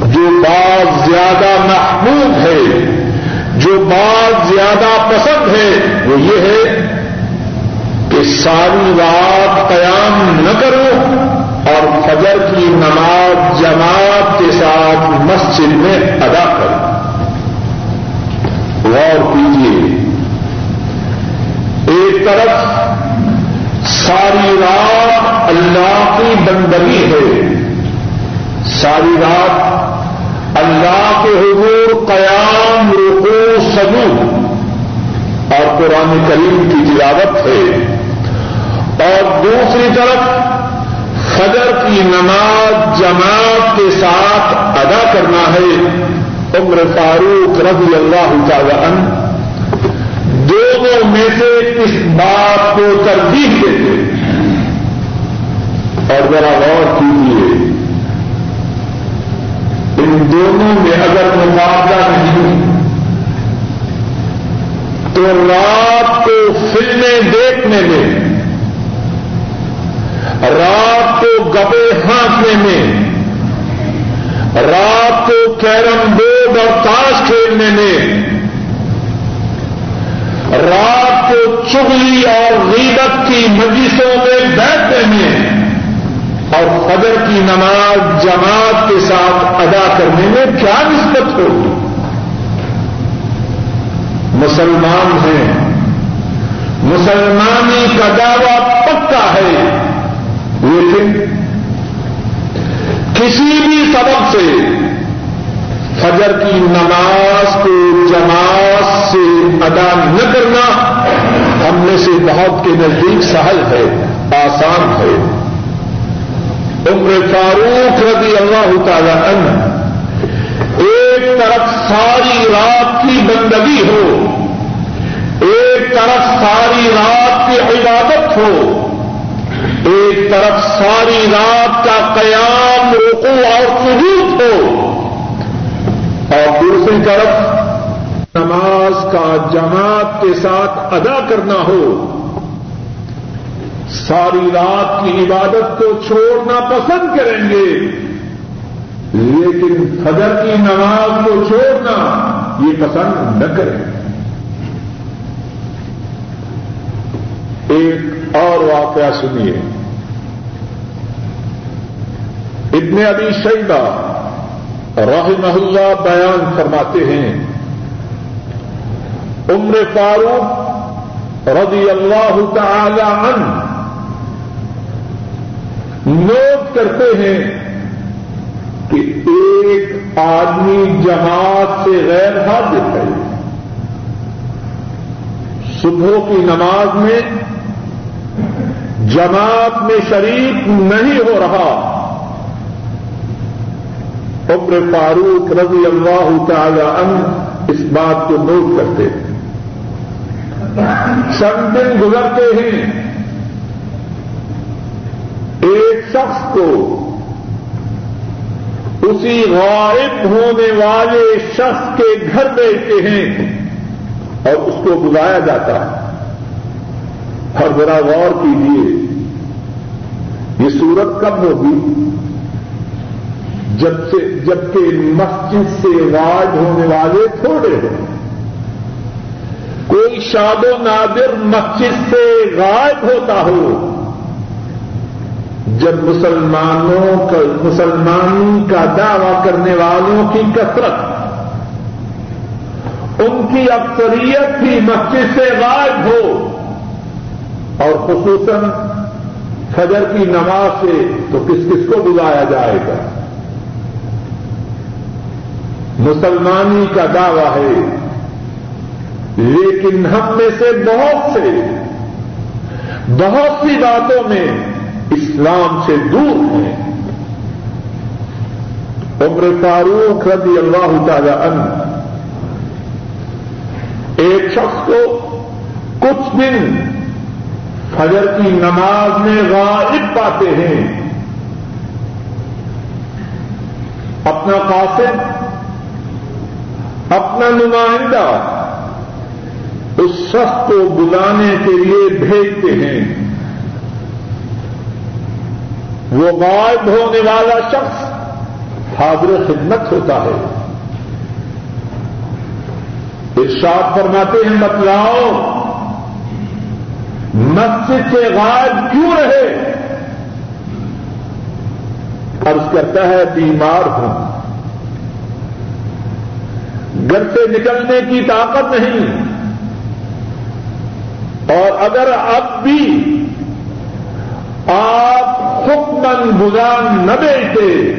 جو بات زیادہ محبوب ہے، جو بات زیادہ پسند ہے، وہ یہ ہے کہ ساری رات قیام نہ کرو۔ اور فجر کی نماز جماعت کے ساتھ مسجد میں ادا کرو۔ غور کیجیے۔ ایک طرف ساری رات اللہ کی بندگی ہے۔ ساری رات اللہ کے حضور قیام رکو سجو اور قرآن کریم کی تلاوت ہے۔ اور دوسری طرف فجر کی نماز جماعت کے ساتھ ادا کرنا ہے، عمر فاروق رضی اللہ تعالی عنہ۔ دونوں میں سے کس بات کو ترجیح دیتے اور ذرا غور کیجیے۔ ان دونوں میں اگر مقابلہ نہیں، تو رات کو فلمیں دیکھنے میں رات کو گپے ہانکنے میں، رات کو کیرم بورڈ اور تاش کھیلنے میں، رات کو چگلی اور غیبت کی مجلسوں میں بیٹھنے میں اور فجر کی نماز جماعت کے ساتھ ادا کرنے میں کیا نسبت ہوگی مسلمان ہیں۔ مسلمانی کا دعوی پکا ہے۔ لیکن کسی بھی سبب سے فجر کی نماز کو جماعت سے ادا نہ کرنا ہم میں سے بہت کے نزدیک سہل ہے، آسان ہے۔ عمر فاروق رضی اللہ تعالی عنہ ایک طرف ساری رات کی بندگی ہو، ایک طرف ساری رات کی عبادت ہو۔ ایک طرف ساری رات کا قیام رکو اور ثبوت ہو اور دوسری طرف نماز کا جماعت کے ساتھ ادا کرنا ہو۔ ساری رات کی عبادت کو چھوڑنا پسند کریں گے، لیکن فجر کی نماز کو چھوڑنا یہ پسند نہ کریں۔ ایک اور واقعہ سنیے۔ ابن ابی شیبہ رحمہ اللہ بیان فرماتے ہیں۔ عمر فاروق رضی اللہ تعالی عنہ نوٹ کرتے ہیں کہ ایک آدمی جماعت سے غیر حاضر ہے۔ صبح کی نماز میں جماعت میں شریک نہیں ہو رہا۔ عمر فاروق رضی اللہ تعالی عنہ اس بات کو نوٹ کرتے ہیں۔ چند دن گزرتے ہیں۔ ایک شخص کو اسی غائب ہونے والے شخص کے گھر بیٹھتے ہیں اور اس کو بلایا جاتا ہے۔ ہر ذرا غور کیجیے یہ صورت کب ہوگی؟ جب سے جبکہ مسجد سے راج ہونے والے تھوڑے ہیں۔ کوئی شاد و نادر مسجد سے غائب ہوتا ہو، جب مسلمانوں کا مسلمانی کا دعوی کرنے والوں کی کثرت، ان کی اکثریت بھی مسجد سے غائب ہو، اور خصوصاً فجر کی نماز سے تو کس کس کو بلایا جائے گا؟ مسلمانی کا دعویٰ ہے۔ لیکن ہم میں سے بہت سے، بہت سی باتوں میں اسلام سے دور ہیں۔ عمر فاروق رضی اللہ تعالی عنہ ایک شخص کو کچھ دن فجر کی نماز میں غائب پاتے ہیں۔ اپنا قاصد اپنا نمائندہ اس شخص کو بلانے کے لیے بھیجتے ہیں۔ وہ غائب ہونے والا شخص حاضر خدمت ہوتا ہے۔ ارشاد فرماتے ہیں، بتلاؤ، مسجد سے غائب کیوں رہے؟ عرض کرتا ہے، بیمار ہوں۔ گھر سے نکلنے کی طاقت نہیں۔ اور اگر اب بھی آپ حکمن گزان نہ بیچتے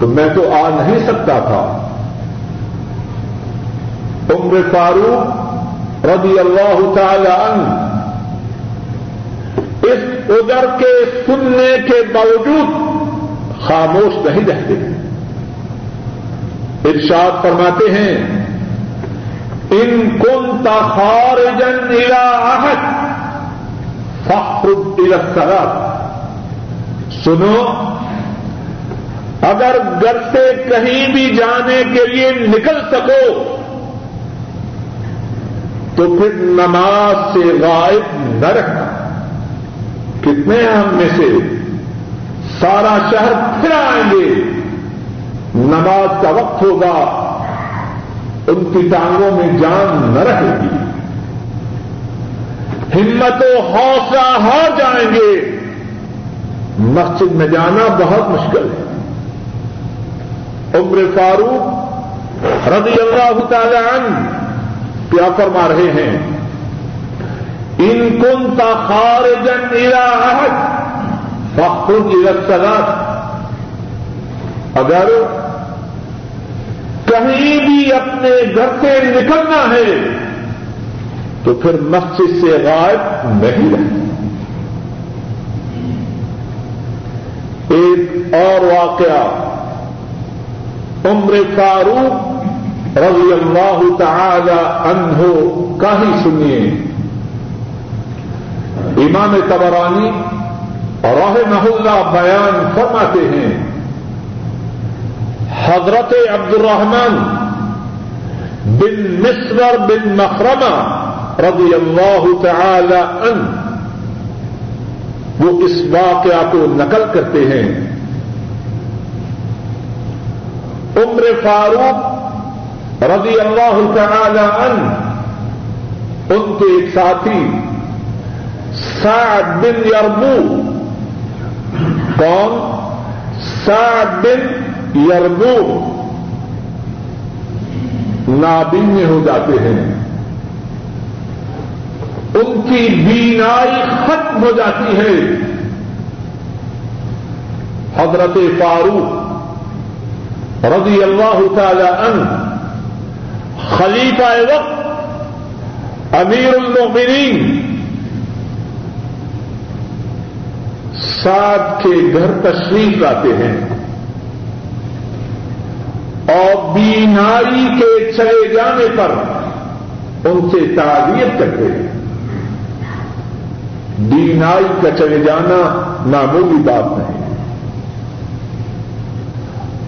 تو میں تو آ نہیں سکتا تھا۔ عمر فاروق رضی اللہ تعالی عنہ اس ادر کے سننے کے باوجود خاموش نہیں رہتے۔ ارشاد فرماتے ہیں، ان کن تخارجن الى عہد فخر الى سنو، اگر گھر سے کہیں بھی جانے کے لیے نکل سکو، تو پھر نماز سے غائب نہ رکھنا کتنے ہم میں سے سارا شہر پھر آئیں گے۔ نماز کا وقت ہوگا، ان کی ٹانگوں میں جان نہ رہے گی۔ ہمت و حوصلہ ہار جائیں گے۔ مسجد میں جانا بہت مشکل ہے۔ عمر فاروق رضی اللہ تعالی عنہ کیا فرما رہے ہیں؟ ان کن کا خارجن الى عہد فخر الى اگر کہیں بھی اپنے گھر سے نکلنا ہے، تو پھر مسجد سے غائب نہیں رہے ایک اور واقعہ، عمر فاروق رضی اللہ تعالی عنہ کا ہی سنیے۔ امام تبرانی اور اللہ بیان فرماتے ہیں حضرت عبد الرحمن بن مصر بن مخرمہ رضی اللہ تعالی عنہ، وہ اس واقعہ کو نقل کرتے ہیں۔ عمر فاروق رضی اللہ تعالی عنہ، ان کے ایک ساتھی سعد بن یربو کون؟ سعد بن یربو نابین ہو جاتے ہیں۔ ان کی بینائی ختم ہو جاتی ہے۔ حضرت فاروق رضی اللہ تعالی عنہ خلیفہ وقت امیر المؤمنین ساتھ کے گھر تشریف لاتے ہیں۔ اور بینائی کے چلے جانے پر ان سے تعبیر کرتے ہیں۔ بینائی کا چلے جانا معمولی بات نہیں۔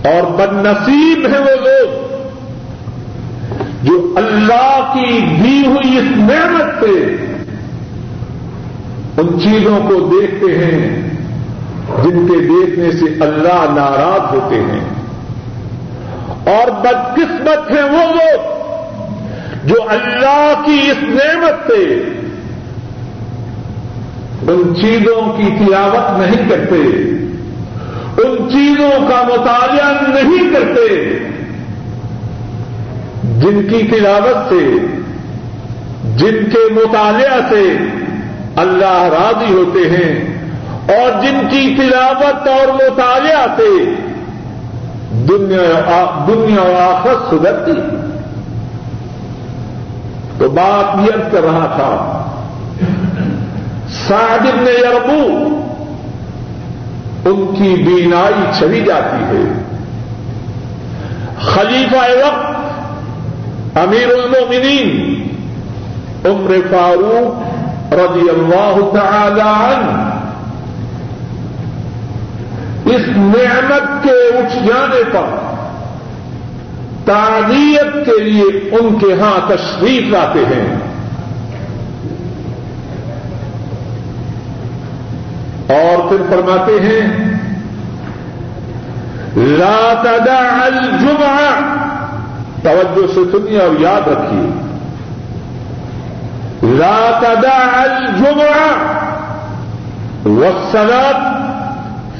اور بد نصیب ہیں وہ لوگ جو اللہ کی دی ہوئی اس نعمت سے ان چیزوں کو دیکھتے ہیں، جن کے دیکھنے سے اللہ ناراض ہوتے ہیں۔ اور بدقسمت ہیں وہ لوگ جو اللہ کی اس نعمت سے ان چیزوں کی تلاوت نہیں کرتے، ان چیزوں کا مطالعہ نہیں کرتے، جن کی تلاوت سے، جن کے مطالعہ سے اللہ راضی ہوتے ہیں اور جن کی تلاوت اور مطالعہ سے دنیا دنیا و آخر سدھرتی تو بات یہ کر رہا تھا صادب نے یربو، ان کی بینائی چلی جاتی ہے۔ خلیفہ وقت، امیر المومنین، عمر فاروق رضی اللہ تعالی عنہ اس نعمت کے اٹھ جانے یعنی پر تعلیت کے لیے ان کے ہاں تشریف لاتے ہیں۔ اور پھر فرماتے ہیں، لا تدع الجمعہ۔ توجہ سے سنیے اور یاد رکھیے۔ لا تدع الجمعة والصلاة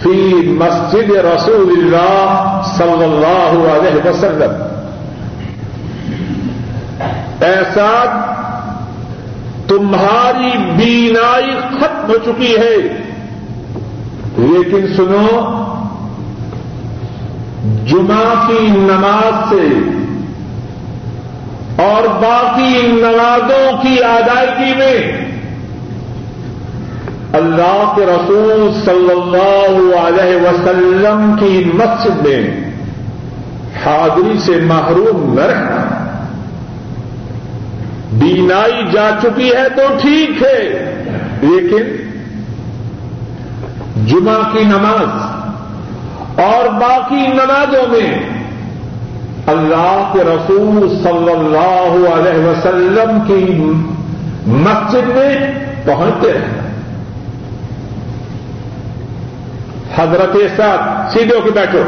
في مسجد رسول الله صلى الله عليه وسلم ایسا تمہاری بینائی ختم ہو چکی ہے۔ لیکن سنو، جمعہ کی نماز سے اور باقی نمازوں کی ادائیگی میں اللہ کے رسول صلی اللہ علیہ وسلم کی مسجد میں حاضری سے محروم نہ رہنا۔ بینائی جا چکی ہے تو ٹھیک ہے، لیکن جمعہ کی نماز اور باقی نمازوں میں اللہ کے رسول صلی اللہ علیہ وسلم کی مسجد میں پہنچتے ہیں حضرت ساتھ سیدھے ہو کے بیٹھو۔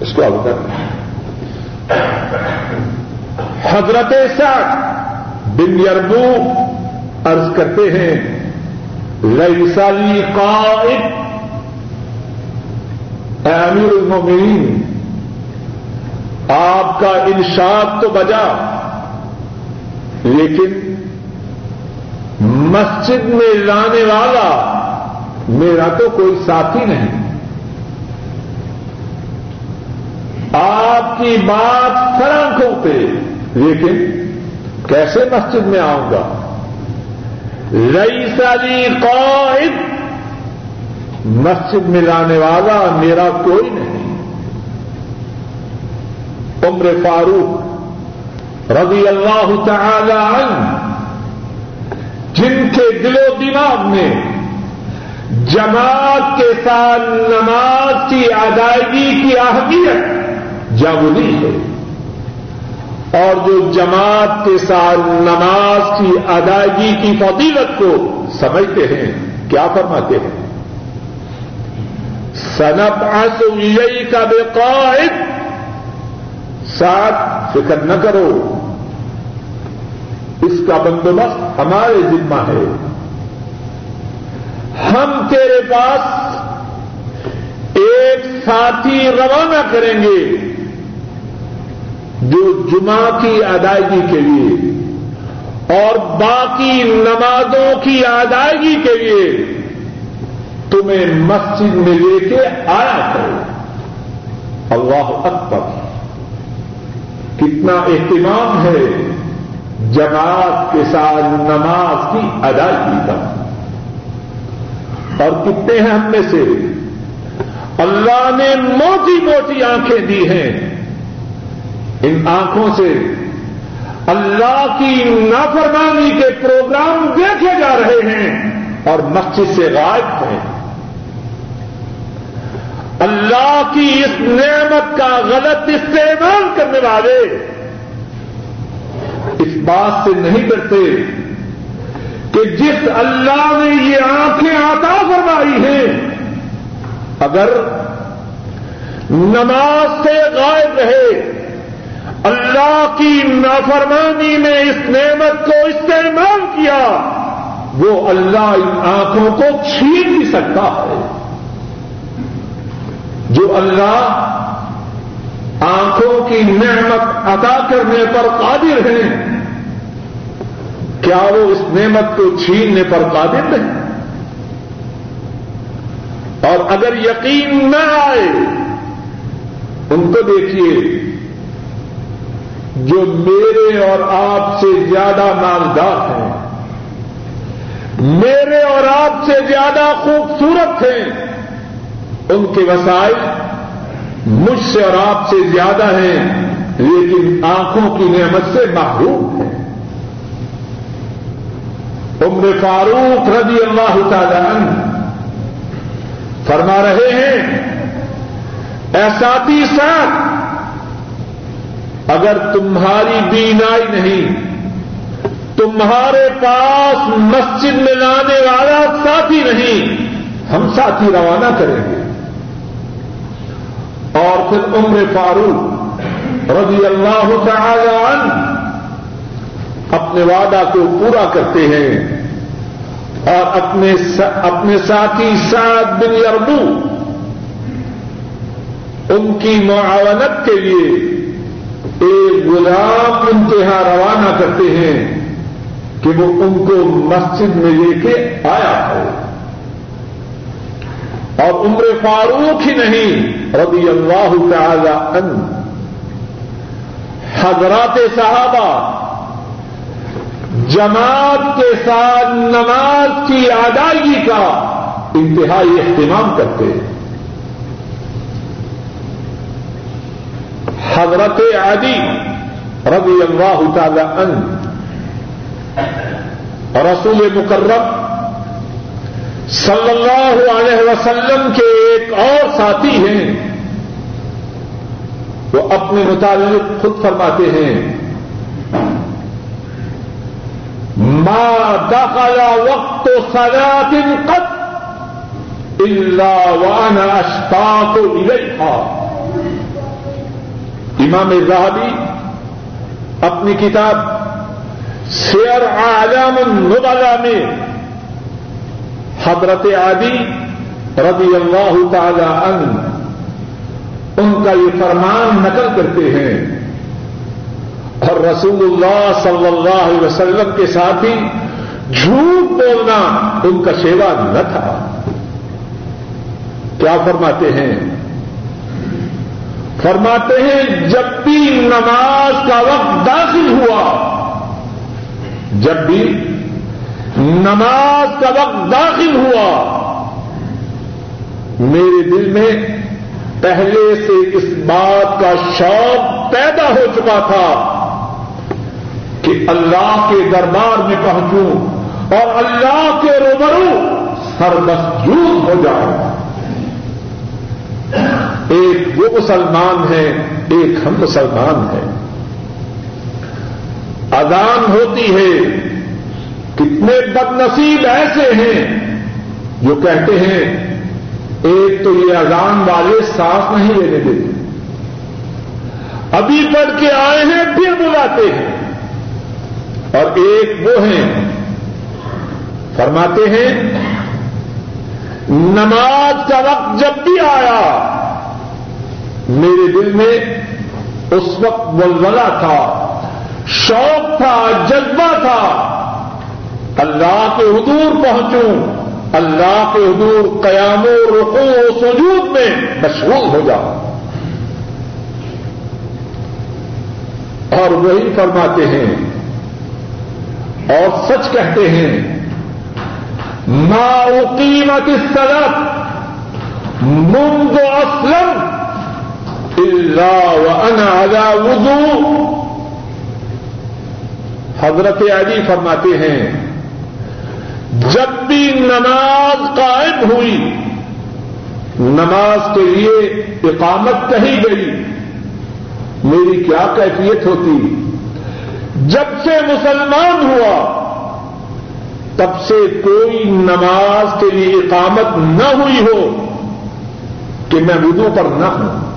اس کو اب کر۔ حضرت ساتھ بن یربو عرض کرتے ہیں لئی قائد اے امیر المومنین آپ کا انشاد تو بجا، لیکن مسجد میں لانے والا میرا تو کوئی ساتھی نہیں۔ آپ کی بات فرنکوں پہ۔ لیکن کیسے مسجد میں آؤں گا؟ رئیس علی قائد۔ مسجد میں لانے والا میرا کوئی نہیں۔ عمر فاروق رضی اللہ تعالی عنہ، جن کے دل و دماغ میں جماعت کے ساتھ نماز کی ادائیگی کی اہمیت جاگنی ہے۔ اور جو جماعت کے ساتھ نماز کی ادائیگی کی فضیلت کو سمجھتے ہیں، کیا فرماتے ہیں؟ سنب آسوئی کا بے قائد ساتھ فکر نہ کرو۔ اس کا بندوبست ہمارے ذمہ ہے۔ ہم تیرے پاس ایک ساتھی روانہ کریں گے جو جمعہ کی ادائیگی کے لیے اور باقی نمازوں کی ادائیگی کے لیے تمہیں مسجد میں لے کے آیا کرو اللہ اکبر۔ کتنا اہتمام ہے جماعت کے ساتھ نماز کی ادائیگی کا۔ اور کتنے ہیں ہم میں سے؟ اللہ نے موٹی موٹی آنکھیں دی ہیں۔ ان آنکھوں سے اللہ کی نافرمانی کے پروگرام دیکھے جا رہے ہیں اور مسجد سے غائب ہیں۔ اللہ کی اس نعمت کا غلط استعمال کرنے والے اس بات سے نہیں ڈرتے۔ کہ جس اللہ نے یہ آنکھیں عطا فرمائی ہیں، اگر نماز سے غائب رہے، اللہ کی نافرمانی میں اس نعمت کو استعمال کیا، وہ اللہ ان آنکھوں کو چھین بھی سکتا ہے۔ جو اللہ آنکھوں کی نعمت عطا کرنے پر قادر ہیں کیا وہ اس نعمت کو چھیننے پر قادر نہیں؟ اور اگر یقین نہ آئے، ان کو دیکھیے، جو میرے اور آپ سے زیادہ مالدار ہیں، میرے اور آپ سے زیادہ خوبصورت ہیں، ان کے وسائل مجھ سے اور آپ سے زیادہ ہیں، لیکن آنکھوں کی نعمت سے محروم ہیں۔ عمر فاروق رضی اللہ تعالی عنہ فرما رہے ہیں ایسا ساتھ، اگر تمہاری بینائی نہیں، تمہارے پاس مسجد میں لانے والا ساتھی نہیں، ہم ساتھی روانہ کریں گے۔ اور پھر عمر فاروق رضی اللہ تعالی عنہ اپنے وعدہ کو پورا کرتے ہیں اور اپنے اپنے ساتھی سعد بن یربو ان کی معاونت کے لیے ایک غلام انتہا روانہ کرتے ہیں کہ وہ ان کو مسجد میں لے کے آیا ہو اور عمر فاروق ہی نہیں، رضی اللہ تعالی ان حضرات صحابہ جماعت کے ساتھ نماز کی ادائیگی کا انتہائی اہتمام کرتے ہیں۔ حضرت عادی رضی اللہ تعالی ان رسول مکرم صلی اللہ علیہ وسلم کے ایک اور ساتھی ہیں۔ وہ اپنے متعلق خود فرماتے ہیں ما دخل وقت صلاة قد الا وانا اشتاق اليها امام راہبی اپنی کتاب سیر اعلام النبلا میں حضرت عادی رضی اللہ تعالی عنہ، ان کا یہ فرمان نقل کرتے ہیں۔ اور رسول اللہ صلی اللہ علیہ وسلم کے ساتھ ہی جھوٹ بولنا ان کا شیوا نہ تھا۔ کیا فرماتے ہیں؟ فرماتے ہیں، جب بھی نماز کا وقت داخل ہوا، جب بھی نماز کا وقت داخل ہوا، میرے دل میں پہلے سے اس بات کا شوق پیدا ہو چکا تھا۔ کہ اللہ کے دربار میں پہنچوں اور اللہ کے روبرو سر مسجود ہو جاؤں۔ ایک وہ مسلمان ہے، ایک ہم مسلمان ہیں۔ اذان ہوتی ہے، کتنے بد نصیب ایسے ہیں جو کہتے ہیں، ایک تو یہ اذان والے سانس نہیں لینے دیتے۔ ابھی پڑھ کے آئے ہیں، پھر بلاتے ہیں۔ اور ایک وہ ہیں۔ فرماتے ہیں، نماز کا وقت جب بھی آیا، میرے دل میں اس وقت ولولہ تھا، شوق تھا، جذبہ تھا۔ اللہ کے حضور پہنچوں، اللہ کے حضور قیام و رقو و سجود میں مشغول ہو جاؤ اور وہی فرماتے ہیں اور سچ کہتے ہیں، ما اقیمت الصلاة منذ اسلم الا وانا على حضرت علی فرماتے ہیں، جب بھی نماز قائم ہوئی، نماز کے لیے اقامت کہی گئی، میری کیا کیفیت ہوتی؟ جب سے مسلمان ہوا، تب سے کوئی نماز کے لیے اقامت نہ ہوئی ہو کہ میں وضو پر نہ ہوں۔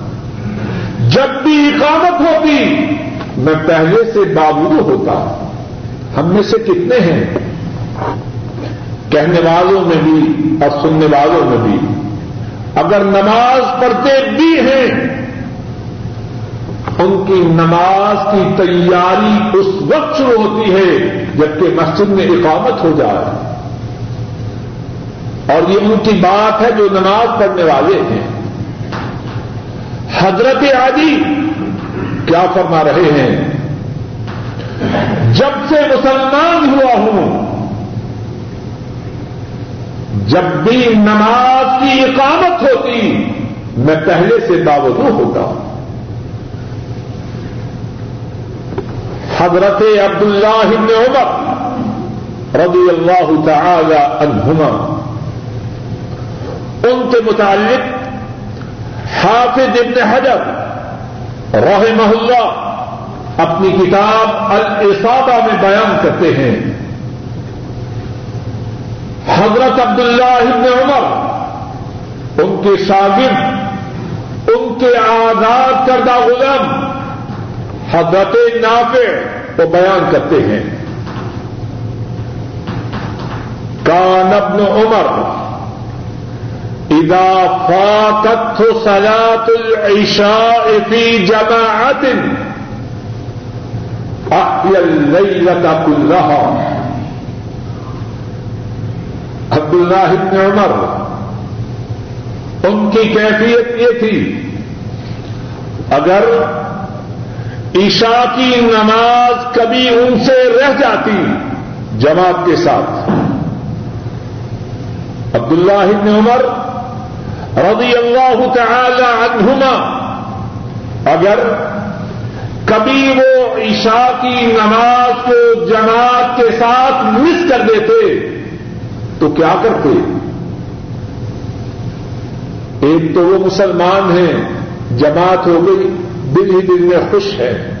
جب بھی اقامت ہوتی، میں پہلے سے بابو ہوتا۔ ہم میں سے کتنے ہیں؟ کہنے والوں میں بھی اور سننے والوں میں بھی۔ اگر نماز پڑھتے بھی ہیں ان کی نماز کی تیاری اس وقت شروع ہوتی ہے جبکہ مسجد میں اقامت ہو جائے۔ اور یہ ان کی بات ہے جو نماز پڑھنے والے ہیں۔ حضرت عادی کیا فرما رہے ہیں؟ جب سے مسلمان ہوا ہوں، جب بھی نماز کی اقامت ہوتی، میں پہلے سے باوجود ہوتا ہوں۔ حضرت عبد اللہ عمر رضی اللہ تعالی عنہما، ان کے متعلق حافظ ابن حجر رحمہ اللہ اپنی کتاب الصابہ میں بیان کرتے ہیں۔ حضرت عبداللہ ابن عمر، ان کے شاگرد، ان کے آزاد کردہ غلام حضرت نافع کو بیان کرتے ہیں۔ کان ابن عمر اذا فاتت صلاة العشاء في جماعت احيا الليلة كلها عبد اللہ ابن عمر، ان کی کیفیت یہ تھی، اگر عشاء کی نماز کبھی ان سے رہ جاتی جماعت کے ساتھ۔ عبداللہ ابن عمر رضی اللہ تعالی عنہما، اگر کبھی وہ عشاء کی نماز کو جماعت کے ساتھ مس کر دیتے، تو کیا کرتے؟ ایک تو وہ مسلمان ہیں، جماعت ہو گئی۔ دل ہی دل میں خوش ہے۔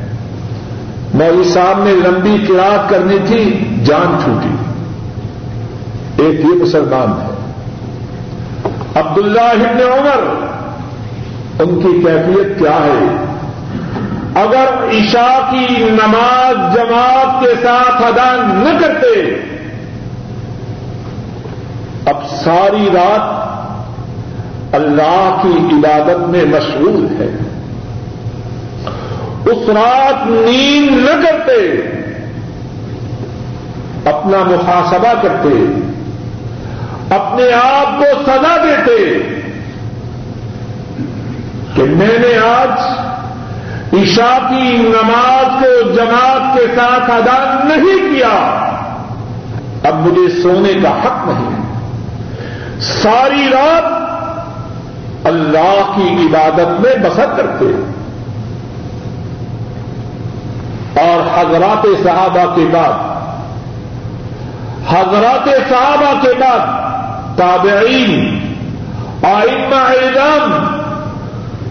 مولوی صاحب نے لمبی کلاس کرنی تھی، جان چھوٹی ایک یہ مسلمان ہے۔ عبداللہ ابن عمر، ان کی کیفیت کیا ہے؟ اگر عشاء کی نماز جماعت کے ساتھ ادا نہ کرتے، اب ساری رات اللہ کی عبادت میں مشغول ہے۔ اس رات نیند نہ کرتے، اپنا محاسبہ کرتے، اپنے آپ کو سزا دیتے کہ میں نے آج عشاء کی نماز کو جماعت کے ساتھ ادا نہیں کیا۔ اب مجھے سونے کا حق نہیں ساری رات اللہ کی عبادت میں بسر کرتے۔ اور حضرات صحابہ کے بعد، حضرات صحابہ کے بعد، تابعین، آئمہ اعظم،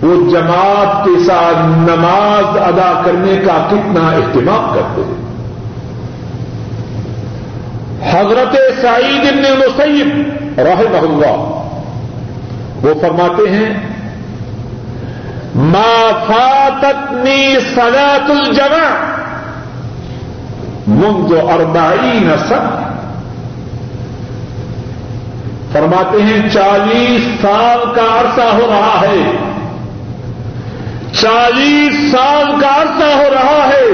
وہ جماعت کے ساتھ نماز ادا کرنے کا کتنا اہتمام کرتے ہیں۔ حضرت سعید ابن مسیب رحمہ اللہ، وہ فرماتے ہیں، ما فاتتنی صلاة الجمع منذ اربعین سن۔ فرماتے ہیں چالیس سال کا عرصہ ہو رہا ہے۔ چالیس سال کا عرصہ ہو رہا ہے۔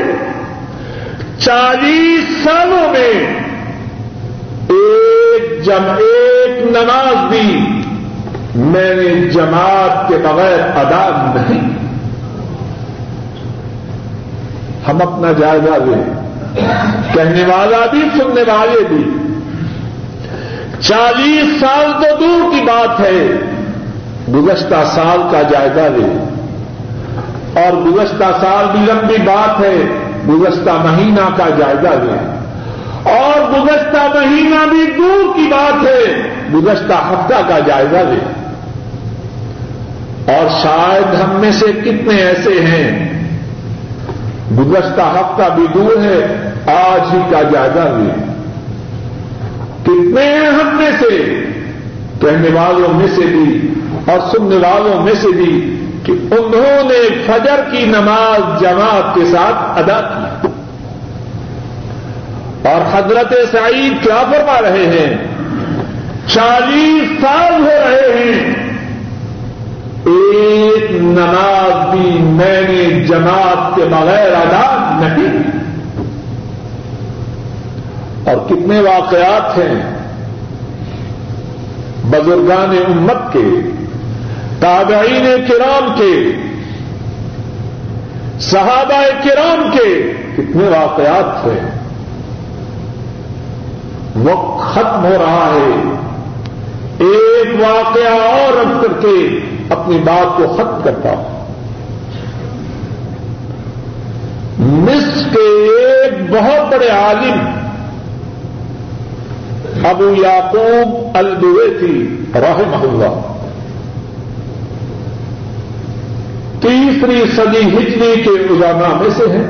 چالیس سالوں میں ایک جم، ایک نماز بھی میں نے جماعت کے بغیر ادا نہیں۔ ہم اپنا جائزہ لیں۔ کہنے والا بھی، سننے والے بھی۔ چالیس سال تو دور کی بات ہے۔ گزشتہ سال کا جائزہ لیں اور گزشتہ سال بھی لمبی بات ہے۔ گزشتہ مہینہ کا جائزہ لیں اور گزشتہ مہینہ بھی دور کی بات ہے۔ گزشتہ ہفتہ کا جائزہ لے۔ اور شاید ہم میں سے کتنے ایسے ہیں۔ گزشتہ ہفتہ بھی دور ہے۔ آج ہی کا جائزہ لے کتنے ہیں ہم میں سے؟ کہنے والوں میں سے بھی اور سننے والوں میں سے بھی کہ انہوں نے فجر کی نماز جماعت کے ساتھ ادا کی۔ اور حضرت سعید کیا فرما رہے ہیں؟ چالیس سال ہو رہے ہیں۔ ایک نماز بھی میں نے جماعت کے بغیر ادا نہیں اور کتنے واقعات ہیں بزرگان امت کے، تابعین کرام کے، صحابہ کرام کے کتنے واقعات تھے وقت ختم ہو رہا ہے۔ ایک واقعہ اور رکھ کر کے اپنی بات کو ختم کرتا ہوں۔ مصر کے ایک بہت بڑے عالم ابو یعقوب الدوے تھی رحمہ اللہ۔ تیسری صدی ہجری کے علماء میں سے ہیں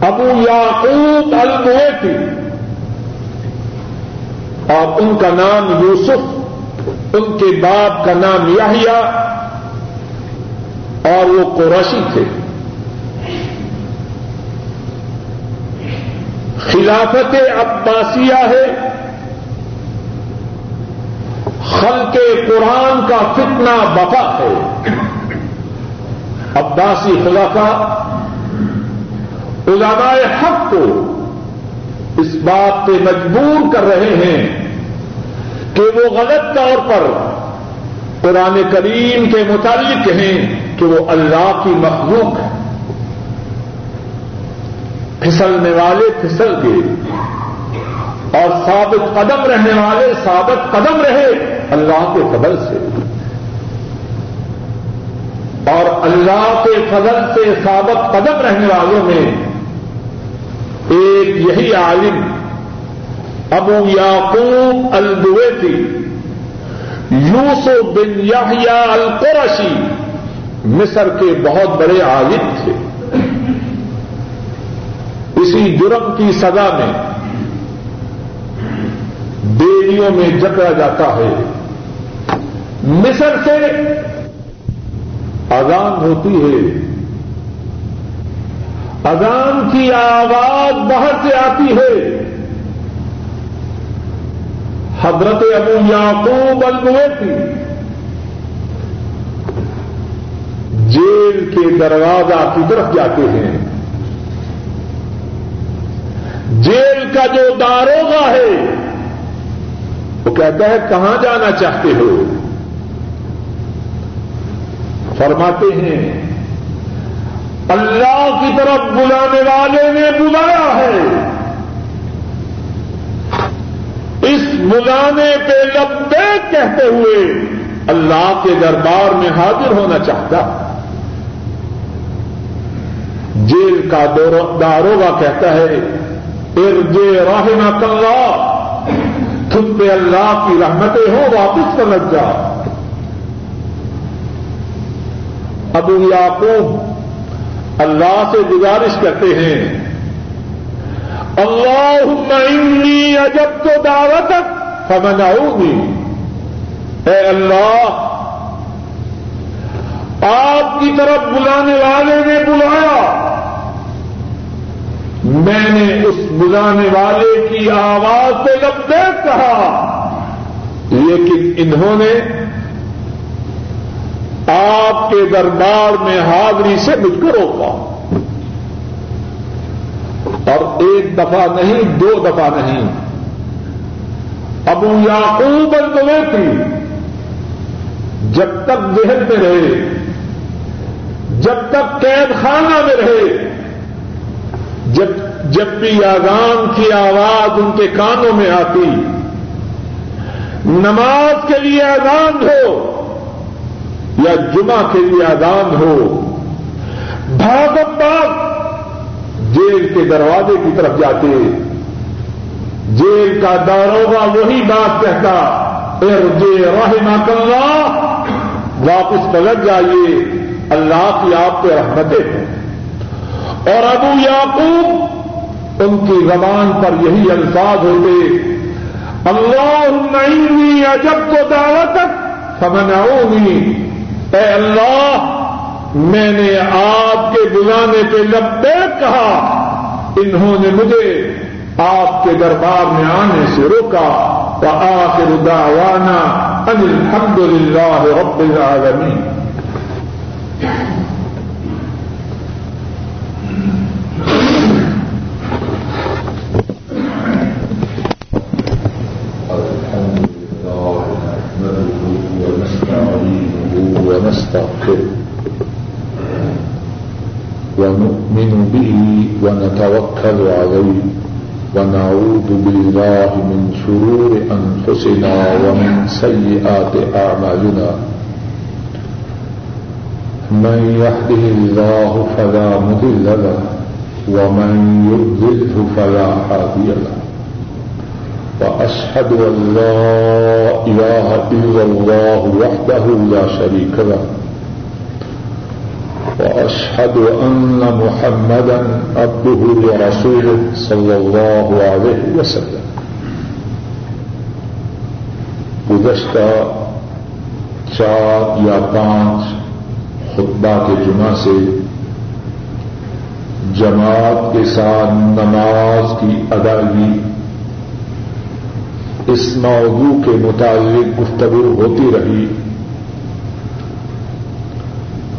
ابو یعقوب البویتی اور ان کا نام یوسف، ان کے باپ کا نام یاہیا اور وہ قرشی تھے۔ خلافت عباسیہ ہے۔ خلق قرآن کا فتنہ بفا ہے۔ عباسی خلافہ علماء حق کو اس بات پہ مجبور کر رہے ہیں کہ وہ غلط طور پر قرآن کریم کے متعلق ہیں کہ وہ اللہ کی مخلوق ہے۔ پھسلنے والے پھسل گئے۔ اور ثابت قدم رہنے والے ثابت قدم رہے اللہ کے فضل سے۔ اور اللہ کے فضل سے ثابت قدم رہنے والوں میں ایک یہی عالم ابو یعقوب الدویتی یوسف بن یحییٰ القرشی، مصر کے بہت بڑے عالم تھے۔ اسی جرم کی سزا میں دیویوں میں جکڑا جاتا ہے۔ مصر سے اذان ہوتی ہے۔ اذان کی آواز باہر سے آتی ہے۔ حضرت ابو یعقوب الویتی جیل کے دروازہ کی طرف جاتے ہیں۔ جیل کا جو داروگا ہے، وہ کہتا ہے، کہاں جانا چاہتے ہو؟ فرماتے ہیں، اللہ کی طرف بلانے والے نے بلایا ہے۔ اس بلانے پہ لبے کہتے ہوئے اللہ کے دربار میں حاضر ہونا چاہتا۔ جیل کا داروگا کہتا ہے راہ اللہ تم پہ اللہ کی رحمتیں ہو واپس سمجھ جا۔ ابو یعقوب اللہ سے گزارش کرتے ہیں اللہ انی اجب تو دعوت فمنعونی گی اے اللہ، آپ کی طرف بلانے والے نے بلایا۔ میں نے اس بلانے والے کی آواز سے لبیک کہا، لیکن انہوں نے آپ کے دربار میں حاضری سے مجھ کو روکا۔ اور ایک دفعہ نہیں، دو دفعہ نہیں۔ ابو یعقوب الدوے تھی۔ جب تک ذہن میں رہے، جب تک قید خانہ میں رہے، جب جب بھی آزان کی آواز ان کے کانوں میں آتی، نماز کے لیے آزان ہو یا جمعہ کے لیے آزان ہو بھاگت بھاگ جیل کے دروازے کی طرف جاتے، جیل کا داروگا وہی بات کہتا، ارجے رحمہ اللہ، واپس پلٹ جائیے، اللہ کی آپ پہ رحمتیں ہیں۔ اور ابو یعقوب ان کی زبان پر یہی الفاظ ہوتے اللہ نہیں عجب تو دعوت سمجھاؤں اے اللہ، میں نے آپ کے بلانے پہ لبے کہا، انہوں نے مجھے آپ کے دربار میں آنے سے روکا تو آخر دعوانا ان الحمد للہ رب العالمین۔ ونؤمن به ونتوكل عليه ونعوذ بالله من شرور أنفسنا ومن سيئات أعمالنا من يحده الله فلا مضل له ومن يضلله فلا هادي له. وأشهد أن لا إله إلا الله وحده لا شريك له. وأشهد أن محمدا عبده ورسوله صلى الله عليه وسلم. گزشتہ چار یا پانچ خطبہ کے جمعہ سے جماعت کے ساتھ نماز کی ادائیگی اس موضوع کے متعلق گفتگو ہوتی رہی۔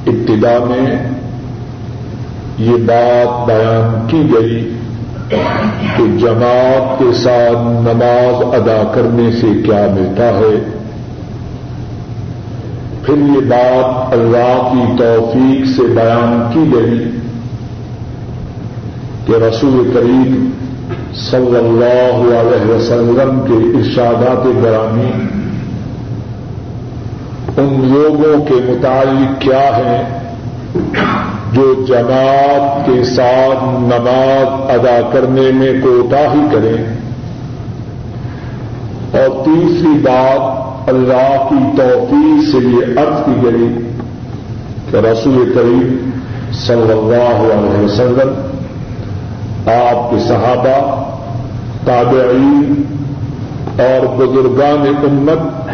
ابتدا میں یہ بات بیان کی گئی کہ جماعت کے ساتھ نماز ادا کرنے سے کیا ملتا ہے۔ پھر یہ بات اللہ کی توفیق سے بیان کی گئی کہ رسول کریم صلی اللہ علیہ وسلم کے ارشادات گرامی ان لوگوں کے متعلق کیا ہیں جو جماعت کے ساتھ نماز ادا کرنے میں کوتا ہی کریں اور تیسری بات، اللہ کی توفیق سے یہ عرض کی گئی کہ رسول کریم صلی اللہ علیہ وسلم، آپ کے صحابہ، تابعین اور بزرگان امت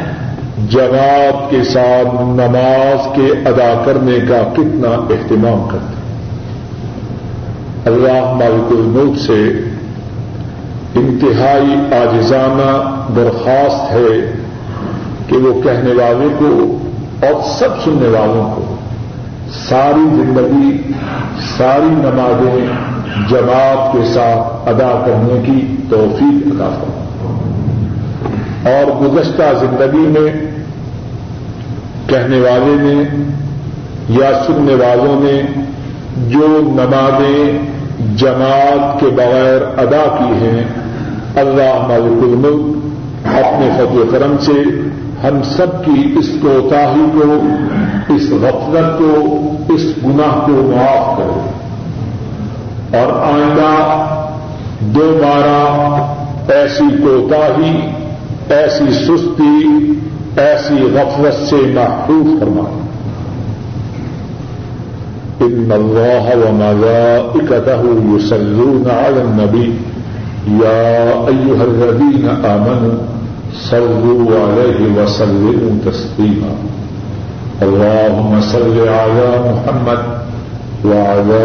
جماعت کے ساتھ نماز کے ادا کرنے کا کتنا اہتمام کرتے ہیں۔ اللہ مالک الملک سے انتہائی آجزانہ درخواست ہے کہ وہ کہنے والے کو اور سب سننے والوں کو ساری زندگی، ساری نمازیں جماعت کے ساتھ ادا کرنے کی توفیق ادا کروں اور گزشتہ زندگی میں کہنے والے نے یا سننے والوں نے جو نمازیں جماعت کے بغیر ادا کی ہیں، اللہ ملک الملک اپنے فضل کرم سے ہم سب کی اس کوتاہی کو، اس غفلت کو، اس گناہ کو معاف کرے۔ اور آئندہ دوبارہ ایسی کوتاہی ایسی سستی، ایسی غفلت سے محفوظ فرمائے ان اللہ و وملائکته يصلون على النبي يا ايها الذين امنوا صلوا عليه وسلموا تسليما اللهم صل على محمد وعلى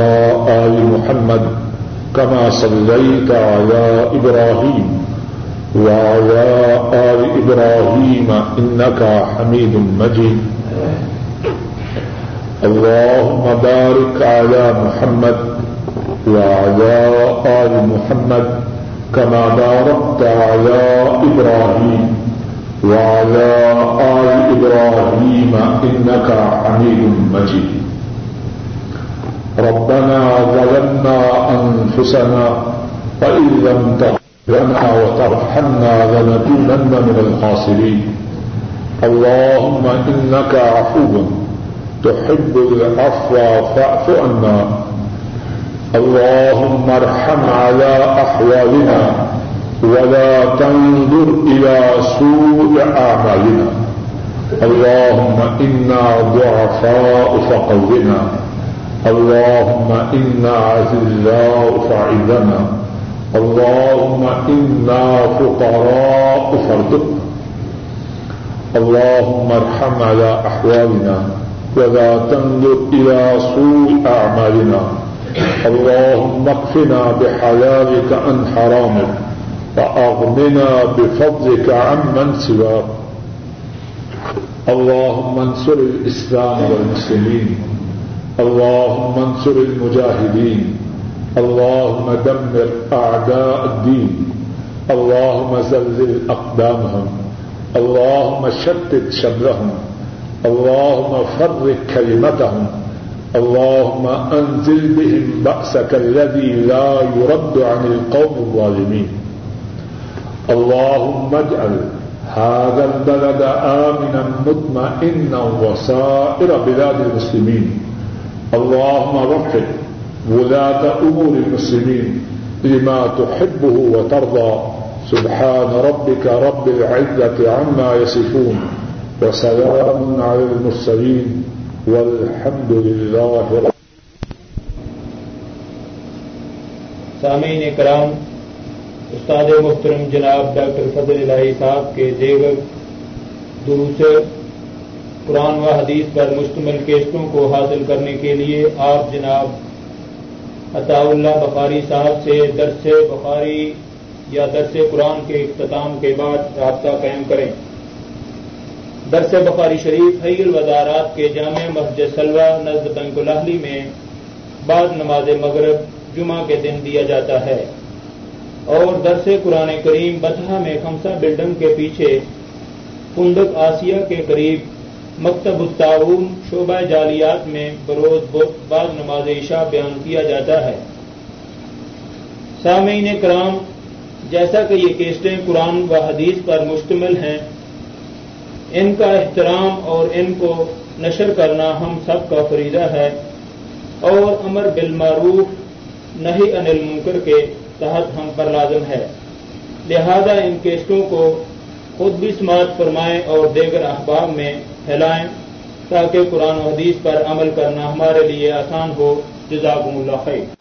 آل محمد كما صليت على إبراهيم وعلى آل إبراهيم إنك حميد مجيد. اللهم بارك على محمد وعلى آل محمد كما باركت على إبراهيم وعلى آل إبراهيم إنك حميد مجيد. ربنا ظلمنا أنفسنا فإن لم تغفر لنا وترحمنا لنكونن من الخاسرين. اللهم إنك عفو تحب العفو فاعف عنا. اللهم ارحم على أحوالنا ولا تنظر إلى سوء أعمالنا. اللهم إنا ضعفاء فقونا. اللهم إنا عزلاء فعذنا اللهم إنا فقراء فارزقنا اللهم ارحم على أحوالنا ولا تنظر إلى سوء أعمالنا. اللهم اكفنا بحلالك عن حرامك وأغننا بفضلك عمن سواك. اللهم انصر الإسلام والمسلمين. اللهم انصر المجاهدين. اللهم دمر أعداء الدين. اللهم زلزل أقدامهم اللهم شتت شملهم اللهم فرق كلمتهم. اللهم أنزل بهم بأسك الذي لا يرد عن القوم الظالمين. اللهم اجعل هذا البلد آمنا مطمئنا وسائر بلاد المسلمين. اللهم وفق ولاة أمور المسلمين لما تحبه وترضى. سبحان ربك رب العزة عما يصفون وسلام على المرسلين والحمد لله رب سامعین کرام استاد محترم جناب ڈاکٹر فضل الہی صاحب کے دیگر دوسرے قرآن و حدیث پر مشتمل کیسٹوں کو حاصل کرنے کے لیے آپ جناب عطا اللہ بخاری صاحب سے درس بخاری یا درس قرآن کے اختتام کے بعد رابطہ قائم کریں۔ درس بخاری شریف حی الوزارات کے جامع مسجد سلوا نزد بنک الاہلی میں بعد نماز مغرب جمعہ کے دن دیا جاتا ہے۔ اور درس قرآن کریم بتہ میں خمسہ بلڈنگ کے پیچھے کندک آسیہ کے قریب مکتب التعاون شعبہ جالیات میں بروز بعد نماز عشاء بیان کیا جاتا ہے۔ سامعین کرام، جیسا کہ یہ کیسٹیں قرآن و حدیث پر مشتمل ہیں، ان کا احترام اور ان کو نشر کرنا ہم سب کا فریضہ ہے۔ اور امر بالمعروف نہیں انل منکر کے تحت ہم پر لازم ہے۔ لہذا ان کیسٹوں کو خود بھی سماعت فرمائیں اور دیگر احباب میں پھیلائیں تاکہ قرآن و حدیث پر عمل کرنا ہمارے لیے آسان ہو. جزاکم اللہ خیر.